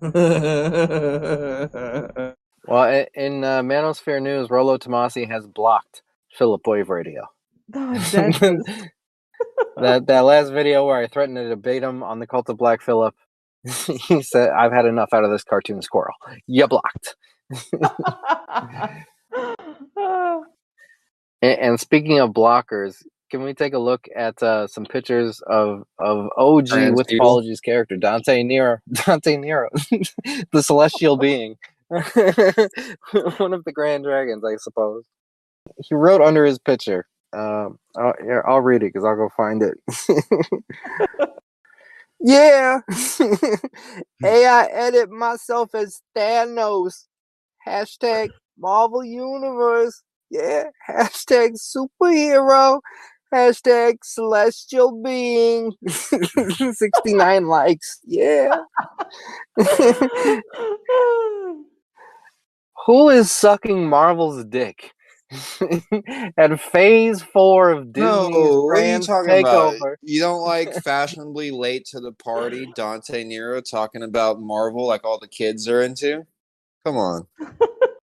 Well, in uh, Manosphere News, Rollo Tomassi has blocked Philip Wave Radio. That that last video where I threatened to debate him on the cult of Black Philip, he said, "I've had enough out of this cartoon squirrel. You blocked." And, and speaking of blockers, can we take a look at uh, some pictures of of OG Trans with people? apologies character Dante Nero, Dante Nero, the celestial being, one of the Grand Dragons, I suppose. He wrote under his picture. Um, I'll, here, I'll read it because I'll go find it. yeah, AI edit myself as Thanos. Hashtag Marvel Universe. Yeah. Hashtag superhero. Hashtag celestial being. 69 likes. Yeah. Who is sucking Marvel's dick? At phase four of Disney's No, what are you talking takeover. about? You don't like fashionably late to the party, Dante Nero talking about Marvel like all the kids are into? Come on.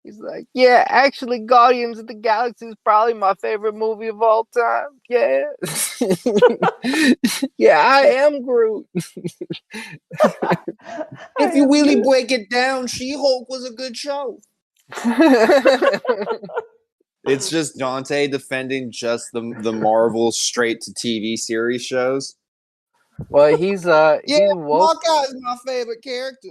He's like, yeah, actually, Guardians of the Galaxy is probably my favorite movie of all time. Yeah. yeah, I am Groot. If you really break it down, She Hulk was a good show. It's just Dante defending just the the Marvel straight to TV series shows. well, he's uh Yeah, he's woke Hawkeye is my favorite character.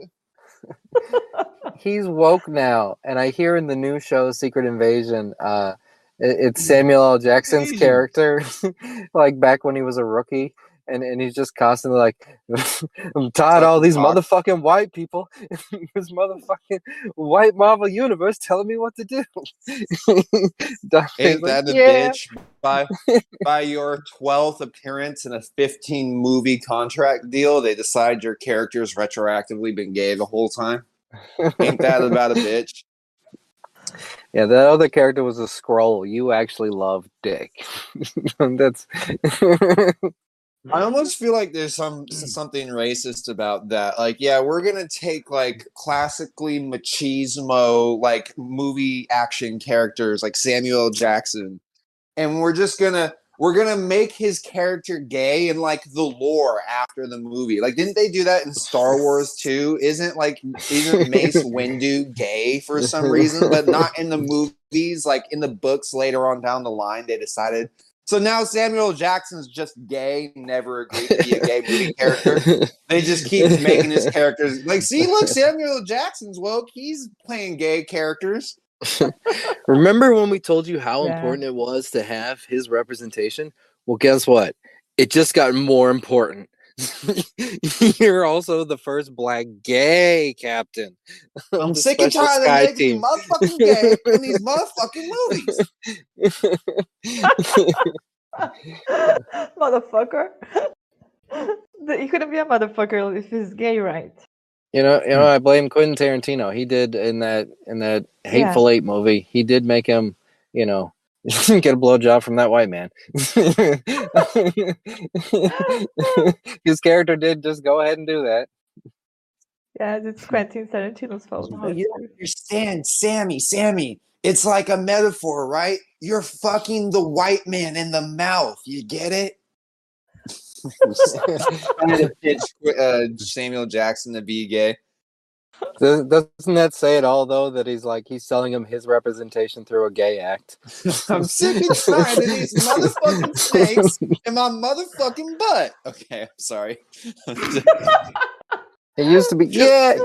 he's woke now, and I hear in the new show Secret Invasion, uh it- it's Samuel L. Jackson's character, like back when he was a rookie. And, and he's just constantly like, I'm tired of all these motherfucking white people, this motherfucking white Marvel universe telling me what to do. Ain't like, that a "Yeah." bitch? By by your twelfth appearance in a fifteen movie contract deal, they decide your character's retroactively been gay the whole time. Ain't that about a bitch? Yeah, the other character was a scroll. You actually love Dick. That's I mm-hmm. almost feel like there's some mm. something racist about that. Like, yeah, we're gonna take like classically machismo like movie action characters like Samuel Jackson, and we're just gonna we're gonna make his character gay in like the lore after the movie. Like, didn't they do that in Star Wars too? Isn't like isn't Mace Windu gay for some reason, but not in the movies? Like in the books later on down the line, they decided. So now Samuel L. Jackson's just gay, never agreed to be a gay movie character. They just keep making his characters like, see, look, Samuel Jackson's woke. He's playing gay characters. Remember when we told you how Yeah. important it was to have his representation? Well, guess what? It just got more important. You're also the first black gay captain. I'm sick and tired of Sky making team. motherfucking gay in these motherfucking movies. motherfucker. He couldn't be a motherfucker if he's gay, right? You know, you know, hmm. I blame Quentin Tarantino. He did in that in that Yeah. Hateful Eight movie. He did make him, you know, get a blowjob from that white man. His character did just go ahead and do that. Yeah, it's Quentin Tarantino's fault. No, you don't understand, Sammy. Sammy, it's like a metaphor, right? You're fucking the white man in the mouth. You get it? Trying to pitch uh, Samuel Jackson to be gay. Does- Doesn't that say it all though? That he's like he's selling him his representation through a gay act. I'm sick and tired of these motherfucking snakes in my motherfucking butt. Okay, I'm sorry. It used to be, yeah,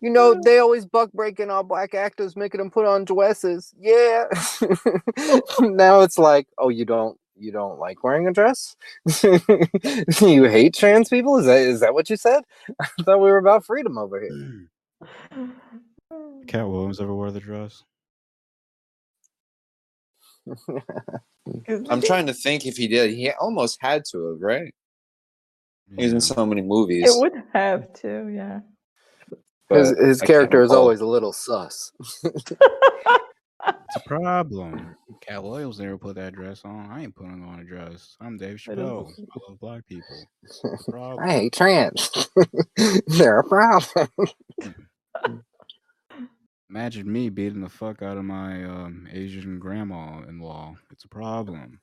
you know, they always buck breaking all black actors, making them put on dresses. Yeah. now it's like, oh, you don't, you don't like wearing a dress? you hate trans people? Is that is that what you said? I thought we were about freedom over here. Katt Williams ever wore the dress? I'm trying to think if he did. He almost had to have, right? He was in so many movies. It would have to, yeah. His but his I can't character is always a little sus. It's a problem. Katt Williams never put that dress on. I ain't putting on a dress. I'm Dave Chappelle. know. I love black people. It's problem. I hate trans. They're a problem. Imagine me beating the fuck out of my um, Asian grandma-in-law. It's a problem.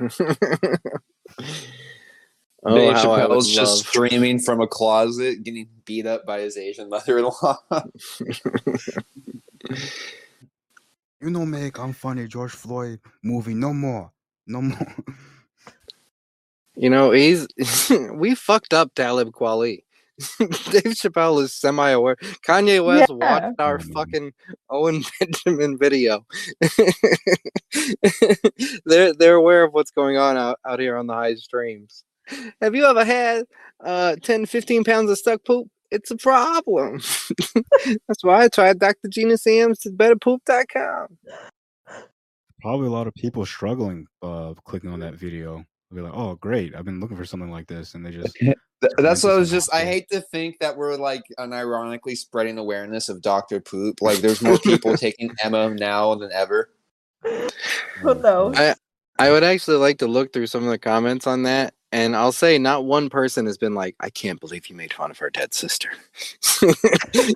oh, Dave I would Chappelle's just love- streaming from a closet, getting beat up by his Asian mother-in-law. You know, make I'm funny George Floyd movie no more, no more. You know, he's we fucked up Talib Kweli. Dave Chappelle is semi-aware. Kanye West Yeah. watched our Mhm. fucking Owen Benjamin video. they're they're aware of what's going on out, out here on the high streams. Have you ever had uh 10, 15 pounds of stuck poop? It's a problem. That's why I tried Dr. Gina Sam's betterpoop.com. Probably a lot of people struggling uh, clicking on that video. They'll be like, "Oh, great! I've been looking for something like this," and they just. That's what I was just. I hate to think that we're like unironically spreading awareness of Doctor Poop. Like, there's more people taking Emma now than ever. Who knows? I- I would actually like to look through some of the comments on that, and I'll say not one person has been like, "I can't believe you made fun of our dead sister."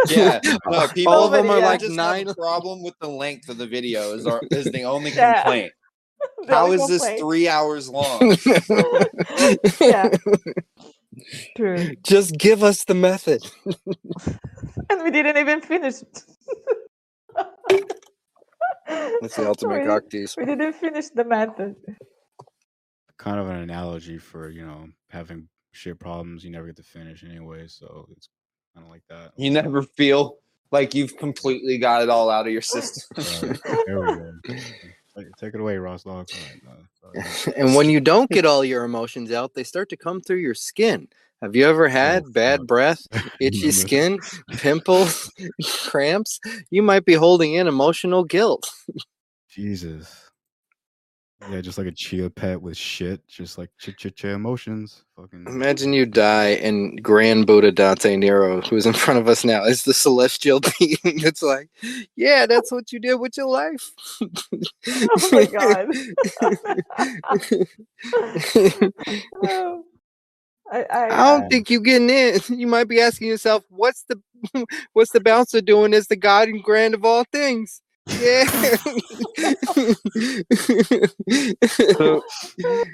Yeah, no, people all of them are yeah, like nine. Problem with the length of the video is our is the only Yeah. complaint. The How only is this three hours long? yeah. True. Just give us the method. And we didn't even finish. That's the ultimate we, cock tease. we didn't finish the method. Kind of an analogy for you know having shit problems you never get to finish anyway. So it's kind of like that. You never feel like you've completely got it all out of your system. Right, there we go. Take, it away, Ross Dog. Right. And when you don't get all your emotions out, they start to come through your skin. Have you ever oh, had Oh, bad fuck. breath, itchy skin, pimples, cramps? You might be holding in emotional guilt. Jesus. Yeah, just like a chia pet with shit, just like ch ch ch emotions. Fucking Imagine you die and Grand Buddha Dante Nero, who's in front of us now, is the celestial being. It's like, yeah, that's what you did with your life. Oh my god. I, I, I don't uh, think you're getting in. You might be asking yourself, what's the what's the bouncer doing as the God and grand of all things? Yeah. So,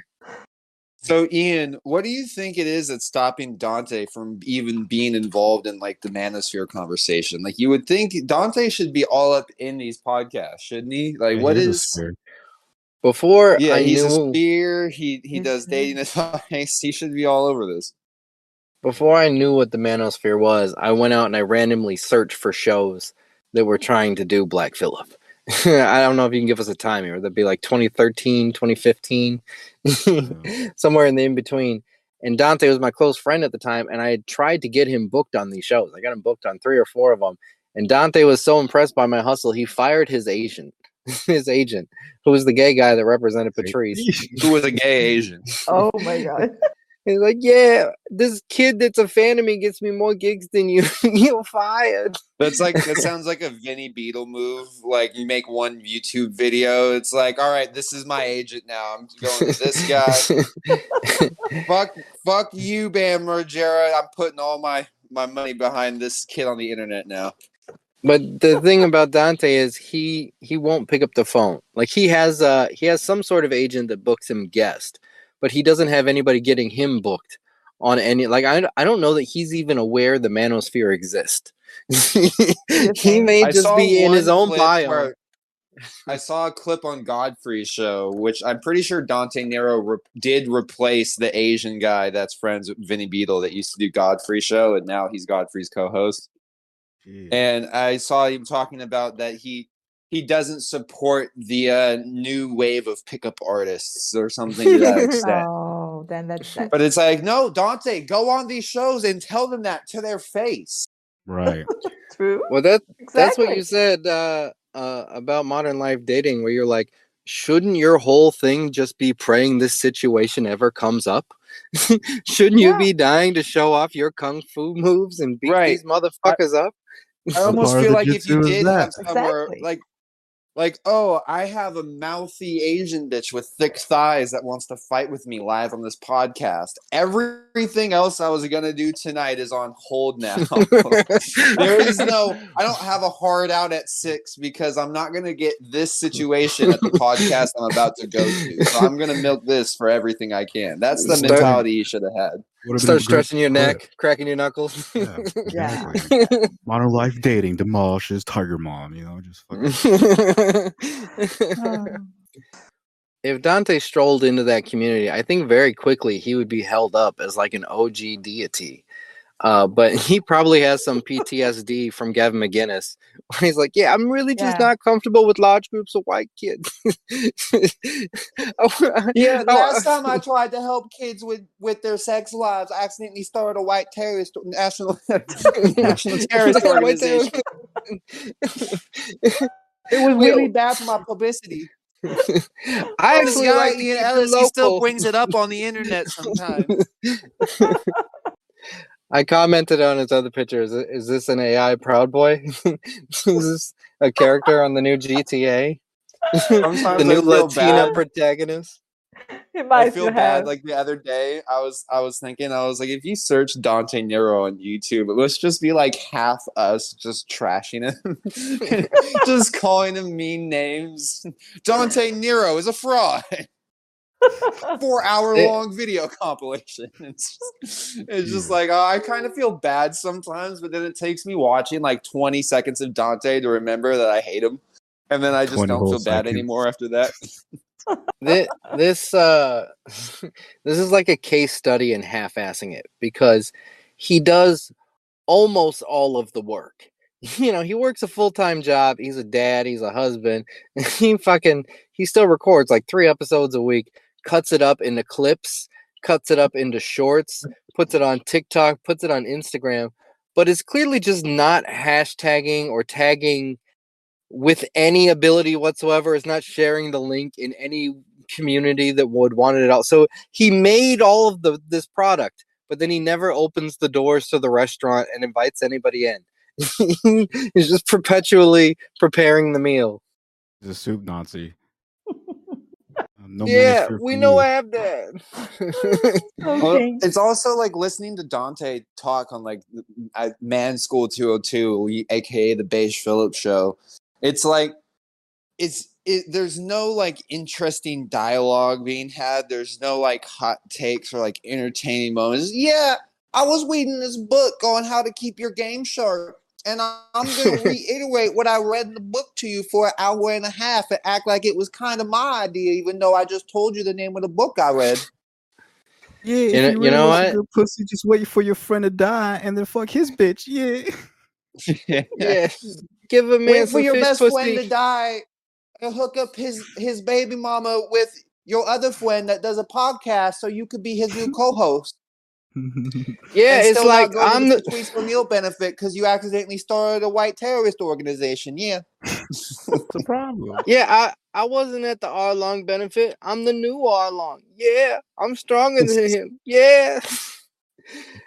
so Ian, what do you think it is that's stopping Dante from even being involved in like the manosphere conversation? Like you would think Dante should be all up in these podcasts, shouldn't he? Like Yeah, what he a is. Before yeah, I he's a spear. He he does mm-hmm. dating advice. He should be all over this. before I knew what the manosphere was, I went out and I randomly searched for shows that were trying to do Black Phillip. I don't know if you can give us a time here. That'd be like 2013, 2015, somewhere in the in between. And Dante was my close friend at the time, and I had tried to get him booked on these shows. I got him booked on three or four of them. And Dante was so impressed by my hustle, he fired his agent, his agent, who was the gay guy that represented Patrice. Who was a gay Asian? oh my god. He's like, yeah, this kid that's a fan of me gets me more gigs than you. You're fired. That's like that sounds like a Vinny Beetle move. Like you make one YouTube video, it's like, all right, this is my agent now. I'm going to this guy. fuck, fuck you, Bam Margera. I'm putting all my my money behind this kid on the internet now. but the thing about Dante is he he won't pick up the phone. Like he has uh he has some sort of agent that books him guest, but he doesn't have anybody getting him booked on any like I, I don't know that he's even aware the manosphere exists. he may I just be in his own bio. where- I saw a clip on Godfrey's show, which I'm pretty sure Dante Nero re- did replace the Asian guy that's friends with Vinny Beetle that used to do Godfrey's show, and now he's Godfrey's co-host. Jeez. and I saw him talking about that he he doesn't support the uh, new wave of pickup artists or something to that extent. Oh, then that's that. But it's like, no, Dante, go on these shows and tell them that to their face. right. True. Well that that's what you said uh, uh, about modern life dating, where you're like, shouldn't your whole thing just be praying this situation ever comes up? shouldn't you be dying to show off your kung fu moves and beat Right. these motherfuckers up? I almost feel like if you did that. have somewhere Exactly. like like, oh, I have a mouthy Asian bitch with thick thighs that wants to fight with me live on this podcast. Everything else I was gonna do tonight is on hold now. there is no, I don't have a hard out at six because I'm not gonna get this situation at the podcast I'm about to go to. So I'm gonna milk this for everything I can. That's the mentality you should have had. Would've Start great stretching your clip. neck, cracking your knuckles. Yeah, Yeah. exactly. Modern life dating demolishes Tiger Mom. You know, just fucking. If Dante strolled into that community, I think very quickly he would be held up as like an OG deity. Uh, but he probably has some PTSD from Gavin McInnes. He's like, "Yeah, I'm really just Yeah. not comfortable with large groups of white kids." Yeah, Oh, last time I tried to help kids with with their sex lives, I accidentally started a white terrorist national national terrorist organization. It was really bad for my publicity. I this actually guy like Ian Ellis, he still brings it up on the internet sometimes. I commented on his other picture. Is, it- is this an AI Proud Boy? is this a character on the new GTA? The I new Latina bad. protagonist. It might I feel still bad. have. Like the other day, I was I was thinking, I was like, if you search Dante Nero on YouTube, it must just be like half us just trashing him, just calling him mean names. Dante Nero is a fraud. Four hour long video compilation. It's just, it's just like oh, I kind of feel bad sometimes, but then it takes me watching like 20 seconds of Dante to remember that I hate him. And then I just don't feel bad seconds. anymore after that. this, this uh this is like a case study in half-assing it because he does almost all of the work you know he works a full-time job he's a dad he's a husband he fucking he still records like three episodes a week cuts it up into clips cuts it up into shorts puts it on tiktok puts it on instagram but is clearly just not hashtagging or tagging with any ability whatsoever is not sharing the link in any community that would want it out so he made all of the this product but then he never opens the doors to the restaurant and invites anybody in. He's just perpetually preparing the meal. He's a soup Nazi. No yeah we know you. i have that Okay. it's also like listening to Dante talk on like at Man School 202, aka the Beige Phillips show. It's like it's it, there's no like interesting dialogue being had. There's no like hot takes or like entertaining moments. Yeah, I was reading this book on how to keep your game sharp. And I- I'm going to reiterate what I read in the book to you for an hour and a half and act like it was kind of my idea, even though I just told you the name of the book I read. Yeah, You know- you, you know what? good pussy, just wait for your friend to die and then fuck his bitch. Yeah. yeah give a man Wait for your best pussy. friend to die and hook up his his baby mama with your other friend that does a podcast so you could be his new co-host. yeah it's like i'm the the Tweets for Meal benefit because you accidentally started a white terrorist organization. Yeah. What's the problem? Yeah, I, I wasn't at the R Long benefit. I'm the new R Long. Yeah, I'm stronger than him. Yeah.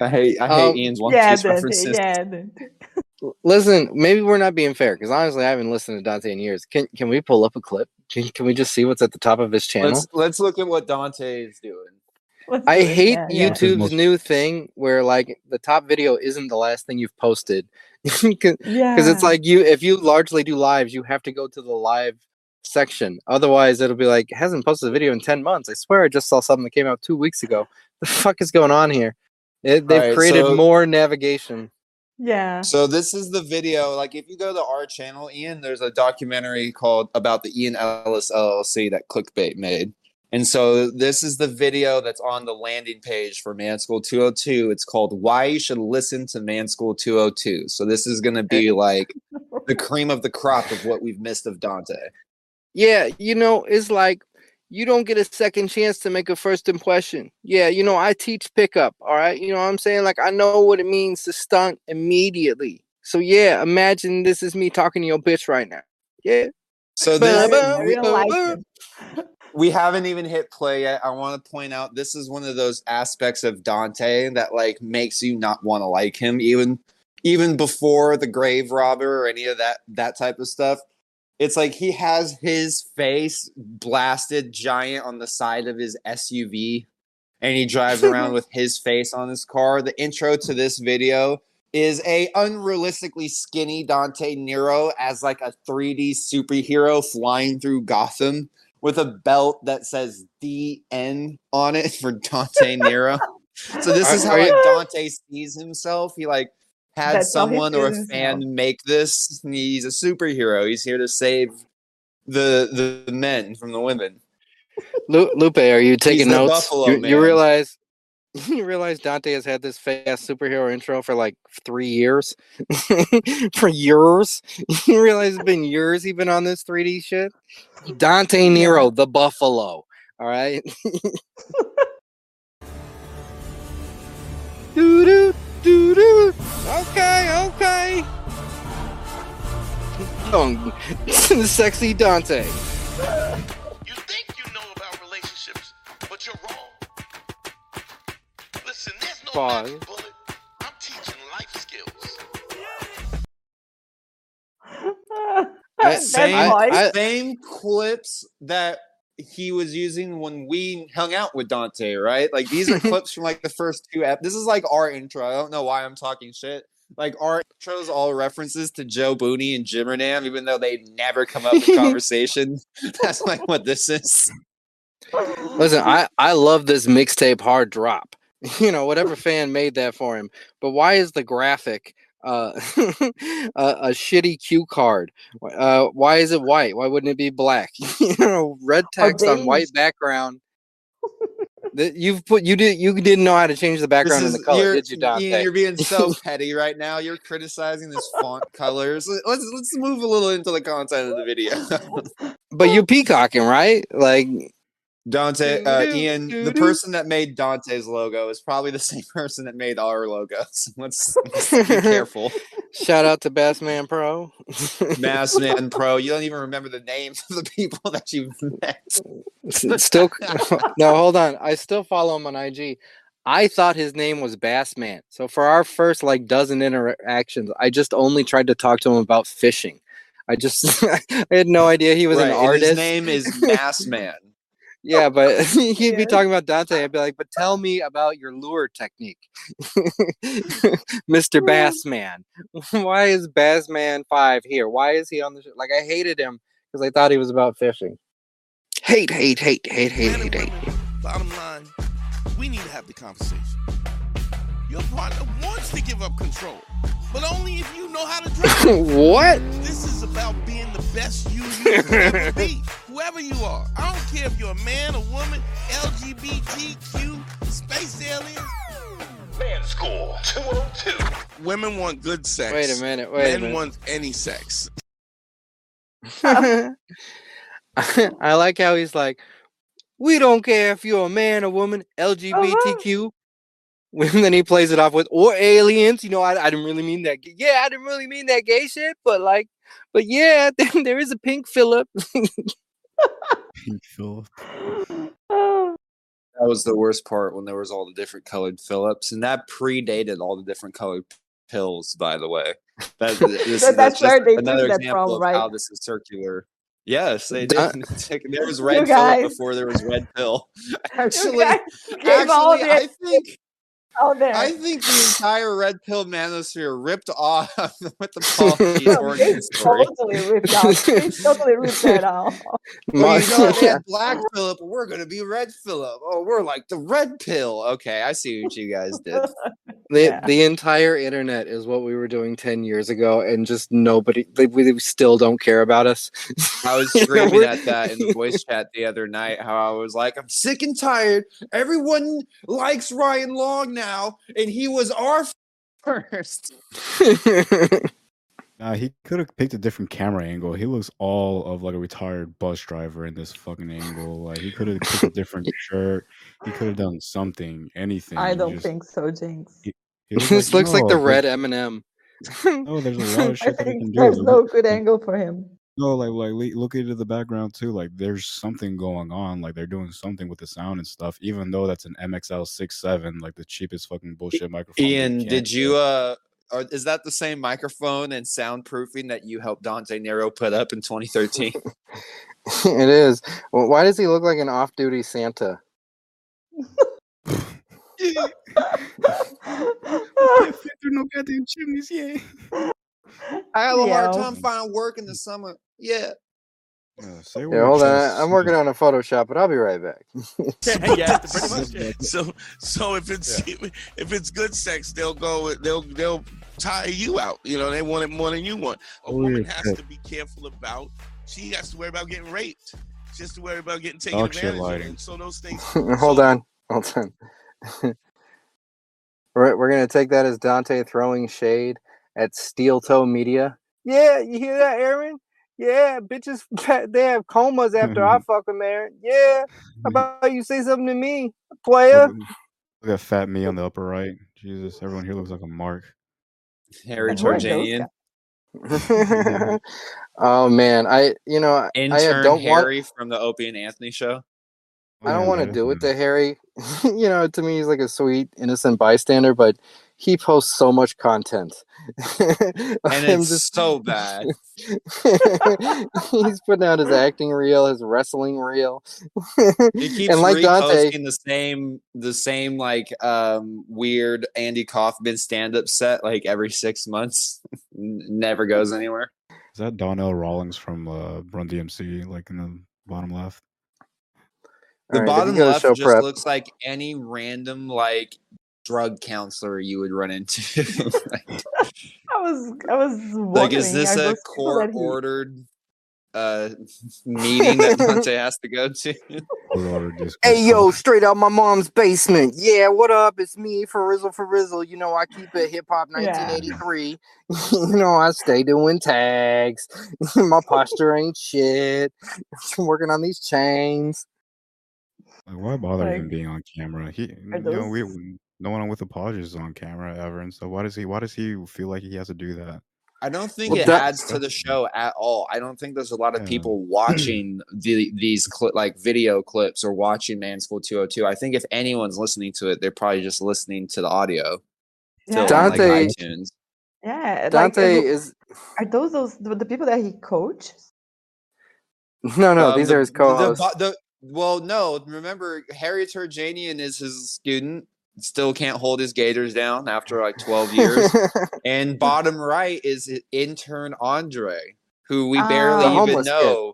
I hate I hate Um, Ian's one yeah, Dante. Yeah, Dante. Listen, maybe we're not being fair because honestly, I haven't listened to Dante in years. Can can we pull up a clip? Can, can we just see what's at the top of his channel? Let's let's look at what Dante is doing. What's I hate Yeah, yeah. What's his YouTube's most- new thing where like the top video isn't the last thing you've posted. Because Yeah. it's like you if you largely do lives, you have to go to the live section. Otherwise, it'll be like hasn't posted a video in ten months. I swear, I just saw something that came out two weeks ago. The fuck is going on here? It, they've Alright, created so- more navigation. Yeah. So this is the video. Like, if you go to our channel, Ian, there's a documentary called about the Ian Ellis LLC that Clickbait made. And so this is the video that's on the landing page for Man School 202. It's called "Why You Should Listen to Man School 202." So this is going to be like the cream of the crop of what we've missed of Dante. Yeah, you know, it's like you don't get a second chance to make a first impression. Yeah, you know, I teach pickup, all right? You know what I'm saying? Like I know what it means to stunt immediately. So yeah, imagine this is me talking to your bitch right now. Yeah. So Ba- this, ba- I we, really like ba- it. we haven't even hit play yet. I want to point out this is one of those aspects of Dante that like makes you not want to like him even even before the grave robber or any of that that type of stuff. It's like he has his face blasted giant on the side of his SUV and he drives around with his face on his car. The intro to this video is a unrealistically skinny Dante Nero as like a 3D superhero flying through Gotham with a belt that says DN on it for Dante Nero. So this is how Are- are like Dante sees himself. He like had That's someone or a fan himself. make this. He's a superhero. He's here to save the the men from the women. Lu- Lupe, are you taking the notes? Buffalo You, you realize you realize Dante has had this fast superhero intro for like three years. for years, you realize it's been years he's been on this 3D shit. Dante Nero, the Buffalo. All right. doo doo doo doo. Okay, okay. Oh, sexy Dante. You think you know about relationships, but you're wrong. Skills. That's same, why. I- same clips that he was using when we hung out with Dante, right? Like these are clips from like the first two ep. This is like our intro. I don't know why I'm talking shit. Like our intros all references to Joe Booney and Jimmernam, even though they never come up in conversation. That's like what this is. Listen, I I love this mixtape hard drop. You know, whatever fan made that for him. But why is the graphic uh, a, a shitty cue card? Uh, why is it white? Why wouldn't it be black? you know, red text on white background. That you've put you did you didn't know how to change the background and the color, you're, did you, Dante? You're being so petty right now. You're criticizing this font colors. Let's let's move a little into the content of the video. but you're peacocking, right? Like Dante, uh, Ian, the person that made Dante's logo is probably the same person that made our logos. Let's, let's be careful. shout out to Bassman Pro. Bassman Pro, you don't even remember the names of the people that you've met. Still no hold on i still follow him on ig i thought his name was bassman so for our first like dozen interactions i just only tried to talk to him about fishing i just i had no idea he was Right, an and artist His name is Mass Man. Yeah but he'd be talking about dante i'd be like but tell me about your lure technique. Mr bassman why is bassman 5 here? Why is he on the show like i hated him because i thought he was about fishing. Hate hate hate hate hate hate hate bottom line, we need to have the conversation. Your partner wants to give up control, but only if you know how to drive. what this is about being the best you you can be, whoever you are. I don't care if you're a man, a woman, LGBTQ, space alien. Man School 202. Women want good sex. Wait a minute. Wait a Men minute. want any sex. I like how he's like, we don't care if you're a man or woman, uh-huh. LGBTQ. And then he plays it off with or aliens. You know, I, I didn't really mean that. Yeah, I didn't really mean that gay shit, but like, but yeah, there is a pink Philip. Pink Philip. That was the worst part when there was all the different colored Phillips, and that predated all the different colored pills. By the way, that, this, So that's where just they another that example from, of how this is circular. Yes, they Uh, did. there was red Phillip guys- before there was red pill. Actually, guys gave all actually, I think out there. I think the entire red pill manosphere ripped off with the Paul Keys No, story. totally ripped out. They totally ripped that out. Well, you know, they Yeah. had black Philip. we're gonna be red Philip. Oh, we're like the red pill. Okay, I see what you guys did. The, Yeah. the entire internet is what we were doing 10 years ago, and just nobody, they, we still don't care about us. I was screaming at that in the voice chat the other night. How I was like, I'm sick and tired. Everyone likes Ryan Long now, and he was our first. Nah, he could have picked a different camera angle. He looks all of like a retired bus driver in this fucking angle. Like he could have picked a different shirt. He could have done something, anything. I don't just- think so, Jinx. he looks this looks like the no, red there's- M&M. No, there's a lot of I shit that he can think do. there's no good angle for him. No, like like look into the background too. Like there's something going on. Like they're doing something with the sound and stuff. Even though that's an MXL 6.7, like the cheapest fucking bullshit microphone. Ian, did you uh or is that the same microphone and soundproofing that you helped Dante Nero put up in 2013? it is. Well, why does he look like an off-duty Santa? Can't fit through no goddamn chimneys, yeah. I have a hard time finding work in the summer. Yeah. Yeah, say Yeah, what hold on. I'm working on a Photoshop, but I'll be right back. yeah, pretty much. So, so if it's if it's good sex, they'll go. They'll they'll tire you out. You know, they want it more than you want. A Oh, woman has shit. to be careful about. She has to worry about getting raped. She has to worry about getting taken Dog advantage of. so those things. hold so- on. Hold on. we're we're gonna take that as Dante throwing shade at Steel Toe Media. Yeah, you hear that, Aaron? Yeah, bitches they have comas after I fuck them, Aaron. Yeah. How about you say something to me, player? Look, look at fat me on the upper right. Jesus, everyone here looks like a mark. Harry And who are those Tarjanian. oh man, I you know I, I uh, don't want Harry from the Opie and Anthony show. Oh, I don't want to yeah, do it to Harry. you know, to me, he's like a sweet, innocent bystander, but he posts so much content. And I'm it's so bad. he's putting out his acting reel, his wrestling reel. He keeps and like Dante, reposting the same the same like um weird Andy Kaufman stand up set like every six months. Never goes anywhere. Is that Donnell Rawlings from uh, Run DMC, like in the bottom left? The All right, if you bottom left just prep- looks like any random like drug counselor you would run into. I was I was like, is this are a court ordered uh meeting that Dante has to go to? Court Hey yo, straight out my mom's basement. Yeah, what up? It's me for Rizzle for Rizzle. You know, I keep it hip hop Yeah. 1983. you know, I stay doing tags. my posture ain't shit. I'm working on these chains. Like, why bother even Like, being on camera? He, are you know, we those- no one with apologies is on camera ever, and so why does he? Why does he feel like he has to do that? I don't think Well, it that- adds to the show at all. I don't think there's a lot of Yeah. people watching the, these cli- like video clips or watching Man School 202. I think if anyone's listening to it, they're probably just listening to the audio. Yeah, still on, like, Dante- yeah, like, Dante who- is are those those the, the people that he coaches? no, no. Um, these the- are his the- co-hosts. The, the, well, no. Remember, Harry Turjanian is his student. Still can't hold his gators down after like 12 years. and bottom right is intern Andre, who we Ah. barely The even homeless kid. know.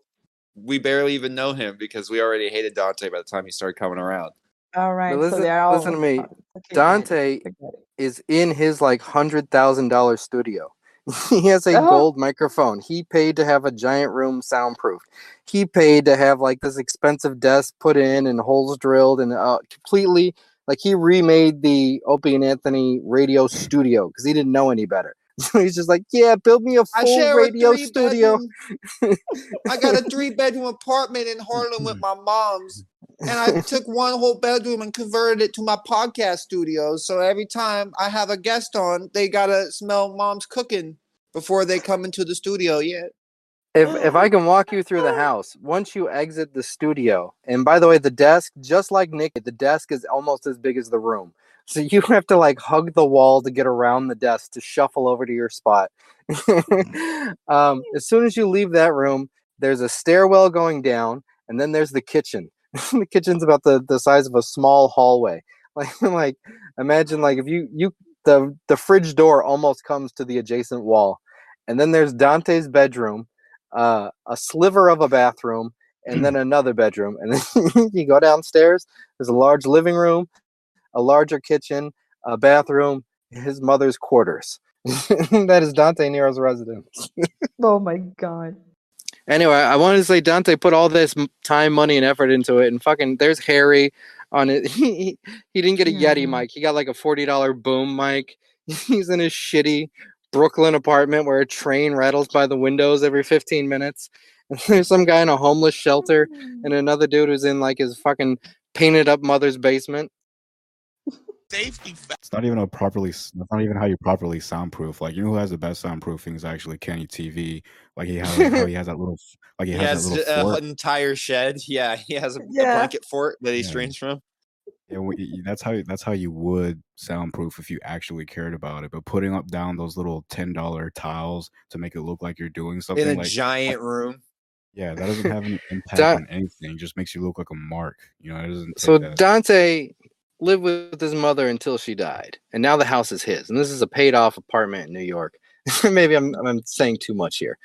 We barely even know him because we already hated Dante by the time he started coming around. All right, listen- so all listen to me. okay, Dante I get in his like hundred thousand dollar studio. he has a Oh. gold microphone. He paid to have a giant room soundproof. He paid to have like this expensive desk put in and holes drilled and uh, completely like he remade the Opie and Anthony radio studio because he didn't know any better. So he's just like, yeah, build me a full radio studio. I got a three bedroom apartment in Harlem with my mom's. And I took one whole bedroom and converted it to my podcast studio. So every time I have a guest on, they gotta smell mom's cooking before they come into the studio. Yeah. If if I can walk you through the house, once you exit the studio, and by the way, the desk, just like Nick, the desk is almost as big as the room. So you have to like hug the wall to get around the desk to shuffle over to your spot. um, as soon as you leave that room, there's a stairwell going down, and then there's the kitchen. the kitchen's about the, the size of a small hallway. Like like imagine like if you you the the fridge door almost comes to the adjacent wall, and then there's Dante's bedroom, uh, a sliver of a bathroom, and then another bedroom, and then you go downstairs. There's a large living room, a larger kitchen, a bathroom, his mother's quarters. that is Dante Nero's residence. Oh my god. Anyway, I wanted to say Dante put all this time, money, and effort into it, and fucking there's Harry on it. He, he, he didn't get a Yeti Yeah. mic. He got like a forty dollar boom mic. He's in his shitty Brooklyn apartment where a train rattles by the windows every fifteen minutes. And there's some guy in a homeless shelter, and mm. another dude who's in like his fucking painted up mother's basement. Safety fa- It's not even a properly. s- That's not even how you properly soundproof. Like you know who has the best soundproofing is actually Kenny TV. Like he has, how he has that little, like he, He has, has that little an fort. entire shed. Yeah, he has a, a Yeah. blanket fort that he Yeah. streams from. Yeah, we- that's how that's how you would soundproof if you actually cared about it. But putting up down those little ten dollar tiles to make it look like you're doing something in a like giant room. yeah, that doesn't have any impact That- on anything. Just makes you look like a mark. You know, it doesn't. So that- Dante lived with his mother until she died, and now the house is his. And this is a paid off apartment in New York. Maybe I'm I'm saying too much here,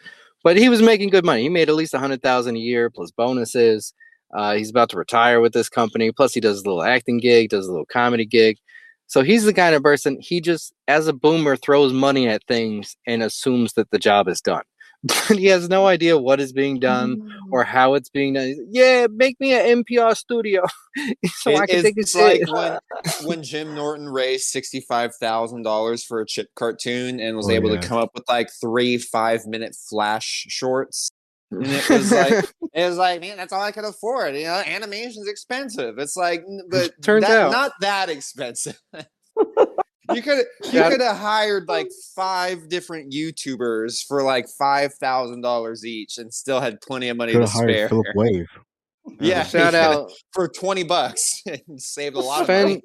but he was making good money. He made at least a hundred thousand a year plus bonuses. Uh, he's about to retire with this company. Plus, he does a little acting gig, does a little comedy gig. So he's the kind of person he just, as a boomer, throws money at things and assumes that the job is done. But he has no idea what is being done or how it's being done. He's like, yeah, make me an NPR studio so I can take a it's shit. like when when Jim Norton raised sixty five thousand dollars for a chip cartoon and was Oh, able yeah. to come up with like three five minute flash shorts. And it was like it was like, man, that's all I could afford. You know, animation's expensive. It's like, but Turns that- out- not that expensive. you could you could have hired like five different YouTubers for like five thousand dollars each and still had plenty of money could to have hired spare. Philip Wave. Yeah, Shout out for twenty bucks and saved a lot of Sven, money.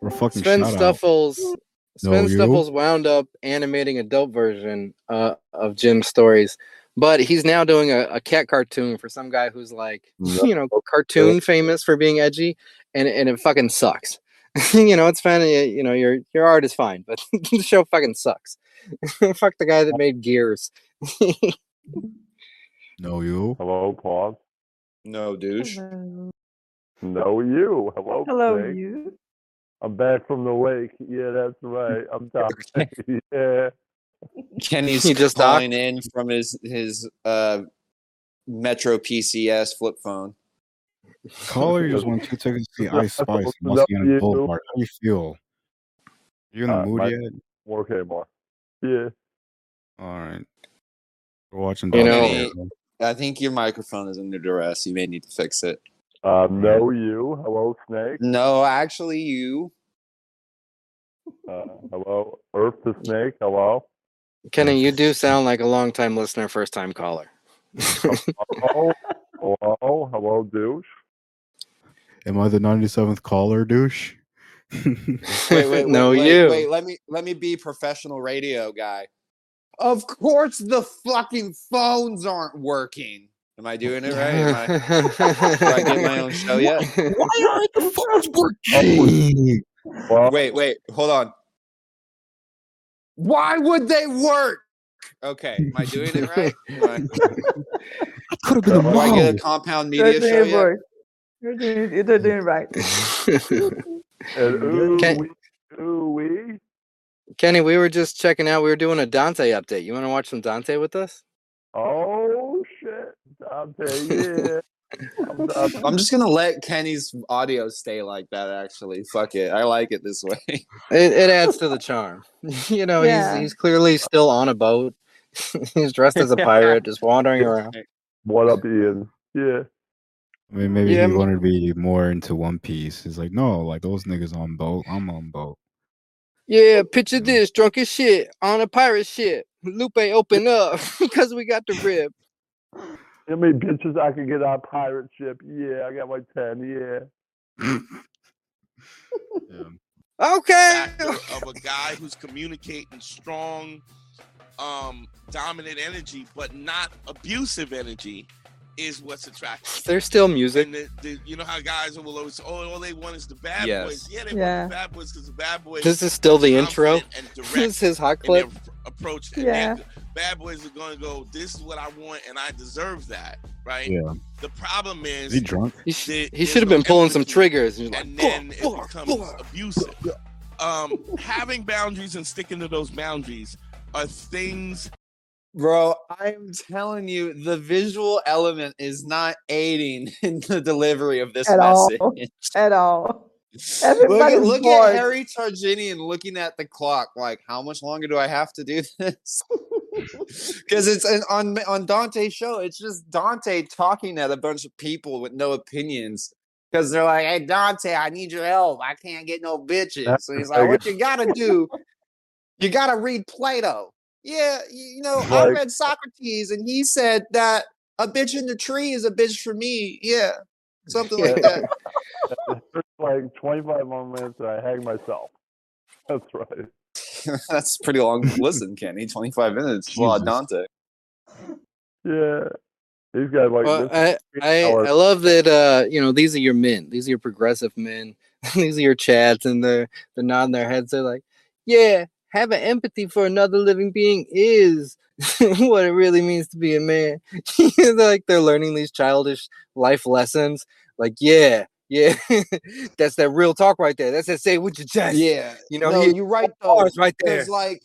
Or fucking Sven shout out. Stuffles. Sven No. Stuffles wound up animating a dope version uh, of Jim's stories, but he's now doing a, a cat cartoon for some guy who's like, Yep. you know, cartoon famous for being edgy, and and it fucking sucks. you know, it's fine. y- You know, your your art is fine, but the show fucking sucks. Fuck the guy that made Gears. No, you. Hello, pause. No, douche. Hello, No, you. Hello, Hello Snake. you. I'm back from the wake. Yeah, that's right. I'm talking. yeah. Kenny's He just calling in from his his uh Metro PCS flip phone. Caller, you just won two tickets to see Yeah, Ice Spice that's and what- Muskie you- Boulevard. How do you feel? You in the Uh, mood my- yet? Okay, more. Yeah. All right. We're watching. You know- I think your microphone is under duress. You may need to fix it. Uh, no, you. Hello, Snake. No, actually, you. Uh, hello, Earth the Snake. Hello. Kenny, you do sound like a long time listener, first time caller. Hello. hello. Hello, douche. Am I the 97th caller, douche? Wait, wait, wait, no, wait, you. Wait, let me let me be professional radio guy. Of course, the fucking phones aren't working. Am I doing it right? Am I, do I get my own show yet? Why aren't the phones working? Oh, well, Wait, wait, hold on. Why would they work? Okay, am I doing it right? Am I- Could have been a do I get a compound media doing show yet? You're doing it. You're doing it right. and ooh, Can- wee, ooh, wee. Kenny, we were just checking out. We were doing a Dante update. You want to watch some Dante with us? Oh shit, Dante. Yeah. I'm, I'm, I'm just gonna let Kenny's audio stay like that. Actually, fuck it. I like it this way. It, it adds to the charm. you know, Yeah. he's he's clearly still on a boat. he's dressed as a pirate, just wandering around. what up, Ian? Yeah. I mean, maybe Yeah, he wanted to be more into One Piece. He's like, no, like those niggas on boat. I'm on boat. Yeah, picture Yeah. this, drunk as shit on a pirate ship. Lupe open up because we got the rib. How many bitches I can get on a pirate ship? Yeah, I got my ten. Yeah. Yeah. Okay. factor of a guy who's communicating strong, um, dominant energy, but not abusive energy, is what's attractive. There's still music. And the, the, you know how guys will always, oh, all they want is the bad Yes. boys. Yeah, they Yeah. want the bad boys because the bad boys. This is still the intro. confident And This is his hot clip. approach. Yeah. they're- Bad boys are going to go. This is what I want, and I deserve that. Right. Yeah. The problem is, Is he drunk? He, sh- he should have no been pulling some empathy. triggers. He's like, and then it becomes fuck." abusive. Um, having boundaries and sticking to those boundaries are things Bro, I'm telling you, the visual element is not aiding in the delivery of this At all. message. At all. Look, at, Everybody's look bored. at Harry Targinian looking at the clock, like, how much longer do I have to do this? Because it's an, on on Dante's show, it's just Dante talking at a bunch of people with no opinions. Because they're like, "Hey Dante, I need your help. I can't get no bitches." So he's like, "What you gotta do? You gotta read Plato." Yeah, you, know, I read Socrates, and he said that a bitch in the tree is a bitch for me. Yeah, something like that. Like 25 more minutes and I hang myself. That's right. That's pretty long listen, Kenny. 25 minutes. It's a lot of Jesus. Dante. Yeah. These guys like Well, this. I, I. I love that uh you know these are your men these are your progressive men these are your chads and they're they're nodding their heads they're like yeah having empathy for another living being is what it really means to be a man they're like they're learning these childish life lessons like yeah yeah that's that real talk right there that's that say with your chest Yeah. you know no, you're right though. right there Because like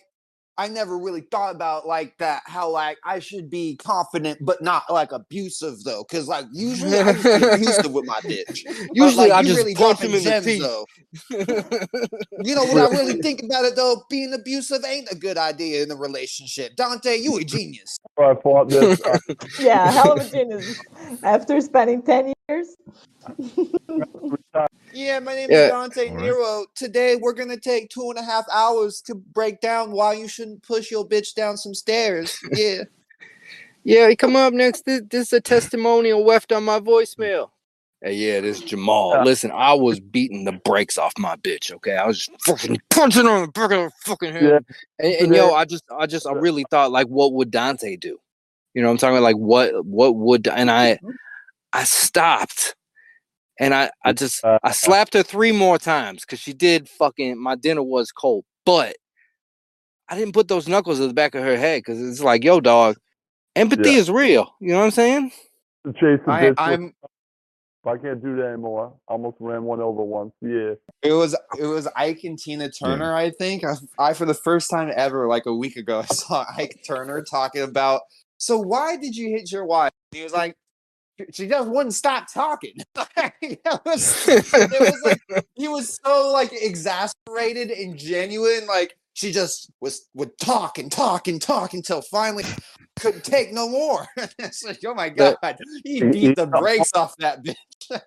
I never really thought about like that, how like I should be confident but not like abusive though. Cause like usually I'm be abusive with my bitch. But, usually like, i just really punch him dropping in the gems, teeth though. You know what I really think about it though? Being abusive ain't a good idea in a relationship. Dante, you a genius. I fought this. uh, Yeah, hell of a genius. After spending 10 years. Yeah, my name Yeah. is Dante Alright. Nero. Today we're gonna take two and a half hours to break down why you shouldn't push your bitch down some stairs. Yeah. Yeah, come up next. This, this is a testimonial left on my voicemail. Hey, yeah, this is Jamal. Yeah. Listen, I was beating the brakes off my bitch. Okay, I was just fucking punching her in the back of her fucking head. Yeah. And, and yo, I just, I just, I really thought like, what would Dante do? You know, what I'm talking about like what, what would, and I, mm-hmm. I stopped, and I, I just, Uh, I slapped her three more times because she did fucking. My dinner was cold, but I didn't put those knuckles in the back of her head because it's like, yo, dog, empathy Yeah. is real. You know what I'm saying? to chase the I, I'm I can't do that anymore. I Almost ran one over once. Yeah. It was it was Ike and Tina Turner, I think. I, I for the first time ever, like a week ago, I saw Ike Turner talking about. So why did you hit your wife? He was like, she just wouldn't stop talking. it, was, it was like he was so like exasperated and genuine. Like she just was would talk and talk and talk until finally couldn't take no more. it's like, oh my god, he beat the brakes off that bitch.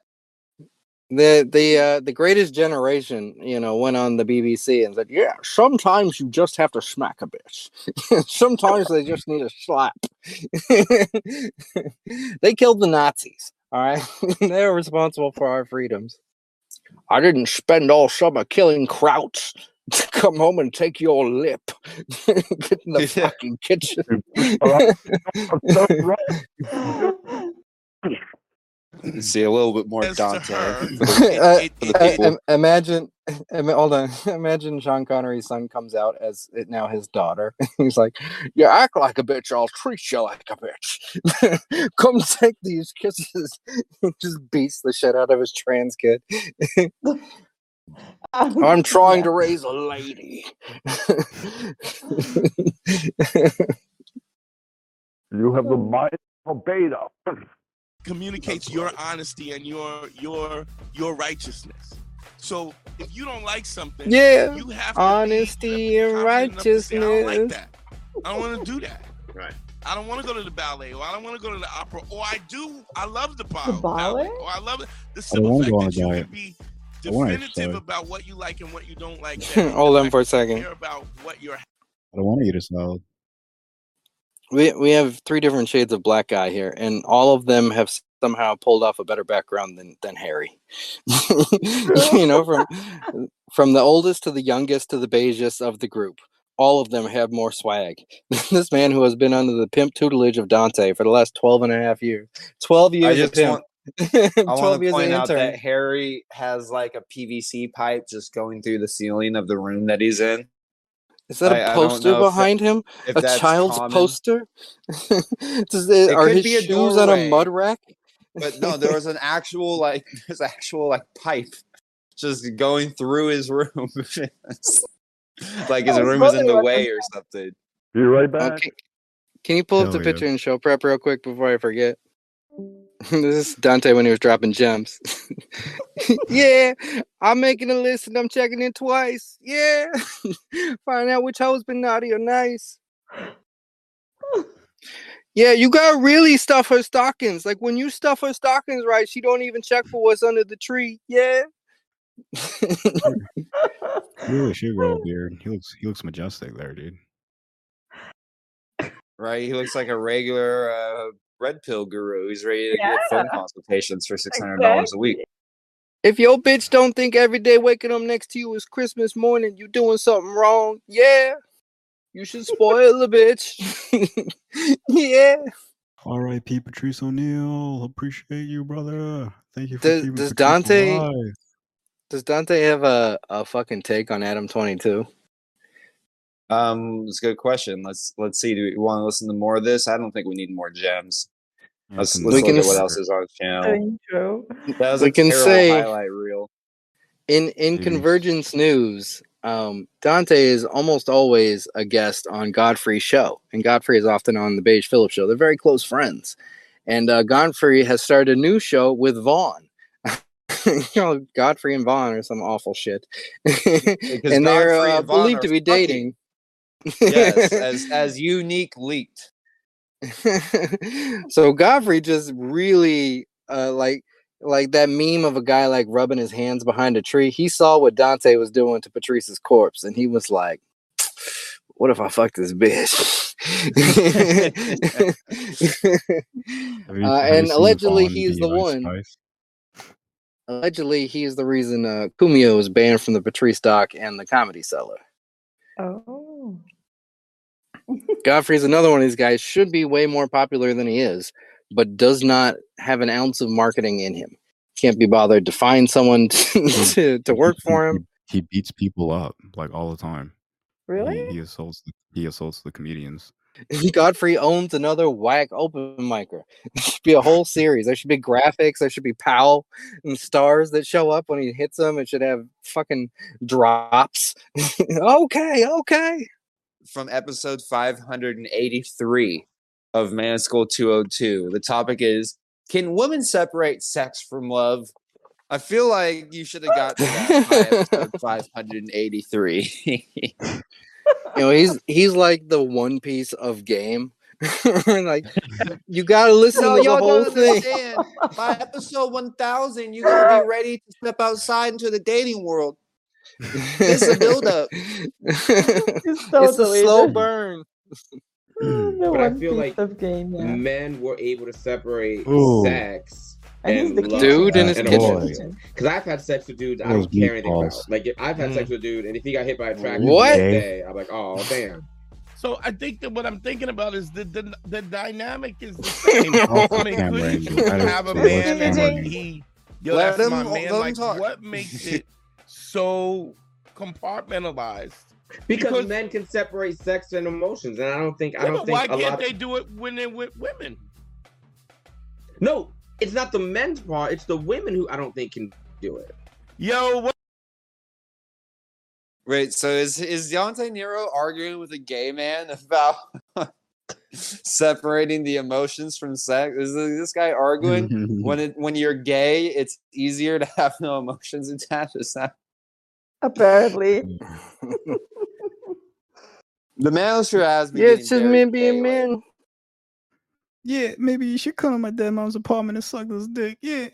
The the uh, the greatest generation, you know, went on the BBC and said, "Yeah, sometimes you just have to smack a bitch. sometimes they just need a slap." they killed the Nazis. All right, they're responsible for our freedoms. I didn't spend all summer killing krauts to come home and take your lip. Get in the fucking kitchen. So right. See a little bit more As Dante. it- it- it- uh, uh, imagine, hold on. Imagine Sean Connery's son comes out as it now his daughter. He's like, "You act like a bitch, I'll treat you like a bitch. Come take these kisses." Just beats the shit out of his trans kid. I'm trying to raise a lady. You have the mind of a beta. Communicates your honesty and your your your righteousness. So if you don't like something, yeah, you have to honesty be, and have to be confident enough to say, I don't like that. I don't want to do that. Right. I don't want to go to the ballet, or I don't want to go to the opera, or I do. I love the, ba- The ballet? or I love it. The I simple wanna fact go on that a you diet. can be wanna definitive about what you like and what you don't like. Hold the on for a second. Care about what you're. I don't want to eat a salad. We we have three different shades of black guy here, and all of them have somehow pulled off a better background than than Harry. you know, from from the oldest to the youngest to the beigest of the group, all of them have more swag. this man who has been under the pimp tutelage of Dante for the last 12 and a half years. 12 I years of pimp. want I 12 want to point out that Harry has like a PVC pipe just going through the ceiling of the room that he's in. Is that a I- I don't poster know if that- behind him? A child's common. poster? Does it, It are could his be a shoes on a mud rack? but no, there was an actual like there's actual like pipe just going through his room. like his room is in the way or something. Be right back. Okay. Can you pull up the yeah. picture and show prep real quick before I forget? this is Dante when he was dropping gems. yeah, I'm making a list and I'm checking in twice. Yeah, find out which hoe's been naughty or nice. Yeah, you gotta really stuff her stockings. Like when you stuff her stockings right, she don't even check for what's under the tree. Yeah. He really should grow a beard. He looks he looks majestic there, dude. Right? He looks like a regular uh, red pill guru. He's ready to get phone consultations for six hundred dollars a week. If your bitch don't think every day waking up next to you is Christmas morning, you doing something wrong. Yeah. You should spoil the bitch. yeah. R.I.P. Patrice O'Neal. Appreciate you, brother. Thank you for Does- keeping does Dante- alive. Does Dante have a, a fucking take on Adam 22? Um, it's a good question. Let's let's see. Do we want to listen to more of this? I don't think we need more gems. Yeah, Let's, let's We look can at what else is on the The channel. That was we a can terrible say- highlight reel. In in Mhm. Convergence News, um, Dante is almost always a guest on Godfrey's show, and Godfrey is often on the Beige Phillips show. They're very close friends, and uh, Godfrey has started a new show with Vaughn. you know, Godfrey and Vaughn or some awful shit, and they're uh, and believed to are be fucking. dating. yes, as as unique leaked. so Godfrey just really uh like like that meme of a guy like rubbing his hands behind a tree. He saw what Dante was doing to Patrice's corpse, and he was like, "What if I fuck this bitch?" Have you- uh, have you and allegedly, Vaughn he's be the one. Spice? allegedly, he's the reason uh, Kumio was banned from the Patrice doc and the Comedy Cellar. Oh. Godfrey's another one of these guys. Should be way more popular than he is, but does not have an ounce of marketing in him. Can't be bothered to find someone to, to, to work for him. He, he beats people up like all the time. Really? He, he assaults. The, he assaults the comedians. Godfrey owns another whack open micer. There should be a whole series. There should be graphics. There should be Powell and stars that show up when he hits them. It should have fucking drops. okay, okay. From episode 583 of Man School 202. The topic is Can women separate sex from love? I feel like you should have got to that by episode 583. You know, he's he's like the one piece of game. like you gotta listen No, to the whole thing. understand. By episode 1000, you're going to be ready to step outside into the dating world. It's a buildup. It's it's a slow burn. the But I feel like of game, yeah. Men were able to separate Ooh. sex And and love Dude in his and kitchen. emotion. Because I've had sex with dudes I Those don't care anything about. Like if I've had Mm. sex with a dude, and if he got hit by a tractor What? the day, I'm like, oh damn. So I think that what I'm thinking about is the the, the dynamic is the same. Off I mean, could you angle. That is have a man that camera he, yo, Let that's him- my let man. Like, talk. what makes it so compartmentalized? Because, Because- men can separate sex and emotions, and I don't think I don't but think why a can't lot. they do it when they're with women? No, it's not the men's part. It's the women who I don't think can do it. Yo, what? Wait, so is is Dante Nero arguing with a gay man about separating the emotions from sex? Is this guy arguing when it when you're gay, it's easier to have no emotions attached? Is that Apparently. the manosphere has been yeah, it's just very men being gay lately. men. Yeah, maybe you should come to my dead mom's apartment and suck this dick. Yeah.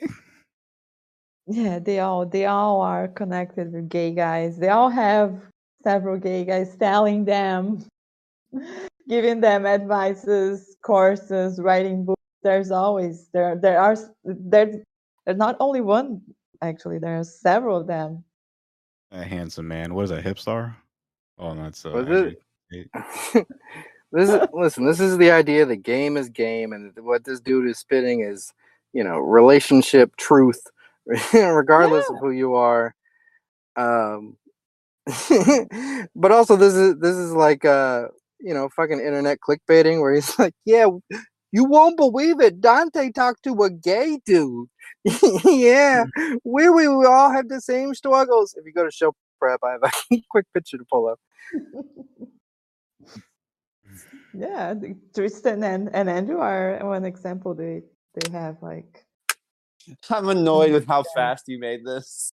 Yeah, they all they all are connected with gay guys. They all have several gay guys telling them, giving them advices, courses, writing books. There's always there there are s- there there's not only one actually. There are several of them. A handsome man. What is that? Hip star? Oh, that's uh, Was it? This is listen. This is the idea. The game is game, and what this dude is spitting is, you know, relationship truth, regardless of who you are. Um, but also this is this is like uh, you know, fucking internet clickbaiting, where he's like, yeah. You won't believe it. Dante talked to a gay dude. yeah, mm. we, we we all have the same struggles. If you go to show prep, I have a quick picture to pull up. Yeah, Tristan and, and Andrew are one example. They they have like I'm annoyed with how fast you made this.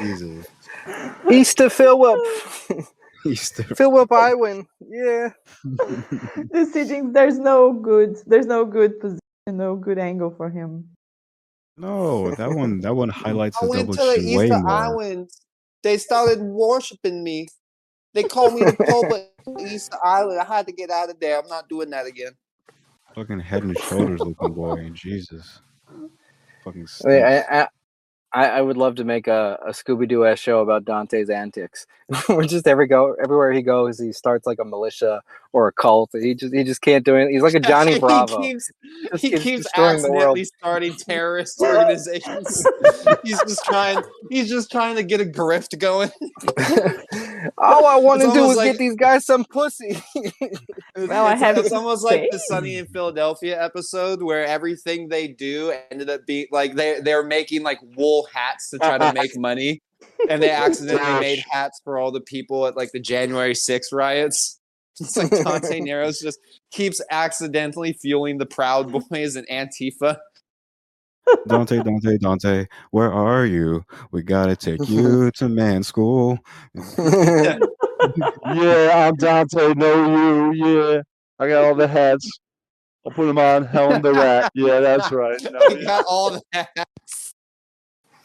Jesus. Easter Philip. He's still. Philip Iwin. Yeah. the sittings. There's no good. There's no good position. No good angle for him. No, that one. That one highlights I his went double to the chin way Easter more. Islands. They started worshiping me. They called me the Pope of Easter Island. I had to get out of there. I'm not doing that again. Fucking head and shoulders looking boy. Jesus. Fucking I, mean. I, I, I I would love to make a, a Scooby Doo ass show about Dante's antics. Where just every go everywhere he goes, he starts like a militia or a cult. He just he just can't do it. He's like a Johnny Bravo. he keeps, Just he keeps keeps destroying the world. accidentally starting terrorist organizations. he's just trying. He's just trying to get a grift going. All I want to do is like- get these guys some pussy. Well, I it's, have it's to almost like the Sunny in Philadelphia episode where everything they do ended up being like they they're making like wool hats to try to make money, and they accidentally made hats for all the people at like the January 6th riots. It's like Dante Neros just keeps accidentally fueling the Proud Boys and Antifa. Dante, Dante, Dante, where are you? We gotta take you to man school. Yeah, I'm Dante. Know you. Yeah, I got all the hats. I'll put them on. Helen the Rat. Yeah, that's right. No, He got all the hats.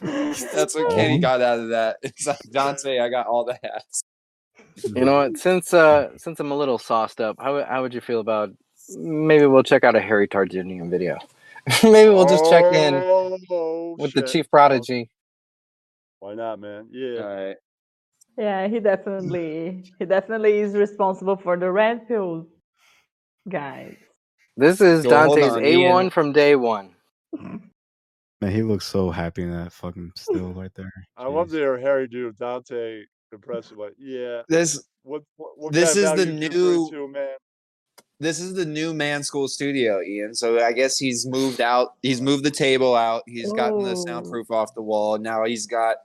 That's what Kenny got out of that. It's like Dante, I got all the hats. you know what? Since uh since I'm a little sauced up, how how would you feel about maybe we'll check out a Harry Targinian video? maybe we'll just check in Oh, with the chief prodigy. Why not, man? Yeah. All right. Yeah, he definitely he definitely is responsible for the red pill guys. This is Yo, Dante's on, A1 Ian. from day one. Man, he looks so happy in that fucking still right there. I love Jeez. to Harry do Dante impressive. Like, yeah. This What? What, what This is the new- to man? this is the new man school studio, Ian. So I guess he's moved out. He's moved the table out. He's gotten the Oh. soundproof off the wall. Now he's got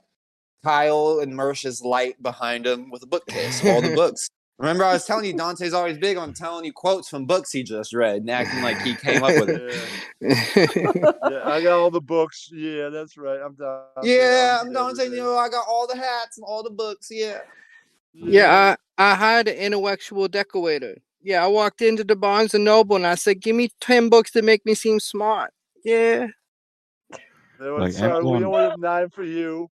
Kyle and Mersha's light behind him with a bookcase all the books. Remember, I was telling you Dante's always big on telling you quotes from books he just read and acting like he came up with it. Yeah. yeah, I got all the books. Yeah, that's right. I'm Dante. Yeah, I'll I'm Dante. You know, I got all the hats and all the books. Yeah. yeah, I, I hired an intellectual decorator. Yeah, I walked into the Barnes and Noble and I said, "Give me ten books to make me seem smart." Yeah, They went, Like sorry, we only have nine for you.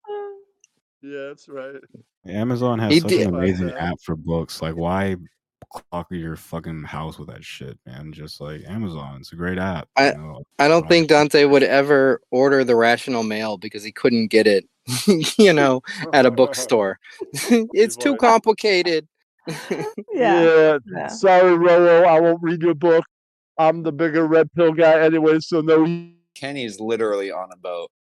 Yeah, that's right. Amazon has He such did- an amazing app for books. Like, why clock your fucking house with that shit, man? Just like Amazon, it's a great app. I- you know? I don't think Dante would ever order the Rational Male because he couldn't get it, you know, at a bookstore. it's too right. complicated. Yeah. yeah. Sorry, Rollo. I won't read your book. I'm the bigger red pill guy anyway, so no. Kenny's literally on a boat.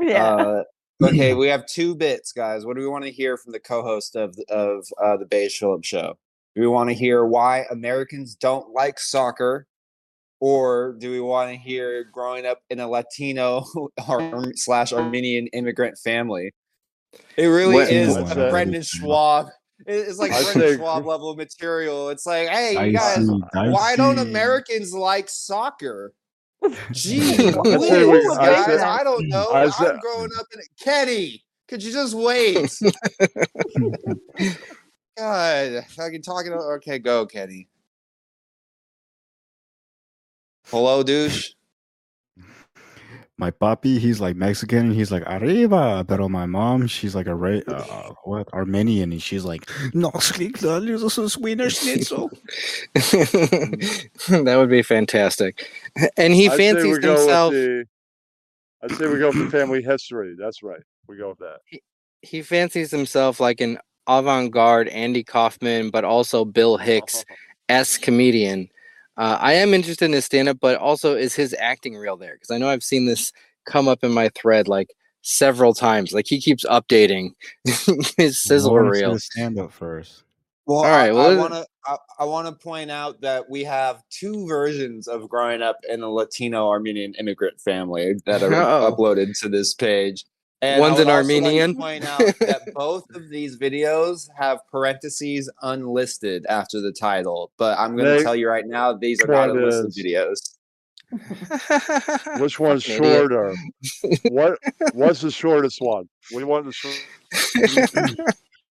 Yeah. Uh, okay, we have two bits, guys. What do we want to hear from the co-host of of uh, the Beige Phillips show? Do we want to hear why Americans don't like soccer, or do we want to hear growing up in a Latino or slash Armenian immigrant family? It really What- is that? Brendan Schaub. It's like Brendan Schaub level material. It's like, hey, you guys, why don't. Americans like soccer? Gee, I say whiz, we- I guys, say- I don't know. I I'm growing up in Kenny. Could you just wait? God, I can talk it. Okay, go, Kenny. Hello, douche. My papi, he's like Mexican, and he's like arriba. Pero my mom, she's like a Ra- uh, what Armenian, and she's like no, Wiener Schnitzel. that would be fantastic. And he I'd fancies himself. the- I'd say we go for family history. That's right. We go with that. He fancies himself like an avant-garde Andy Kaufman, but also Bill Hicks s comedian. Uh, I am interested in his stand-up, but also is his acting real there? Because I know I've seen this come up in my thread like several times. Like he keeps updating his sizzler reel. Stand up first. Well, All I- well, I want to. I, I want to point out that we have two versions of growing up in a Latino Armenian immigrant family that are Uh-oh. uploaded to this page. And One's would an also like to Armenian. point out that both of these videos have parentheses unlisted after the title, but I'm going to tell you right now these are not unlisted is- videos. Which one's idiot. shorter? what What's the shortest one? We want the short.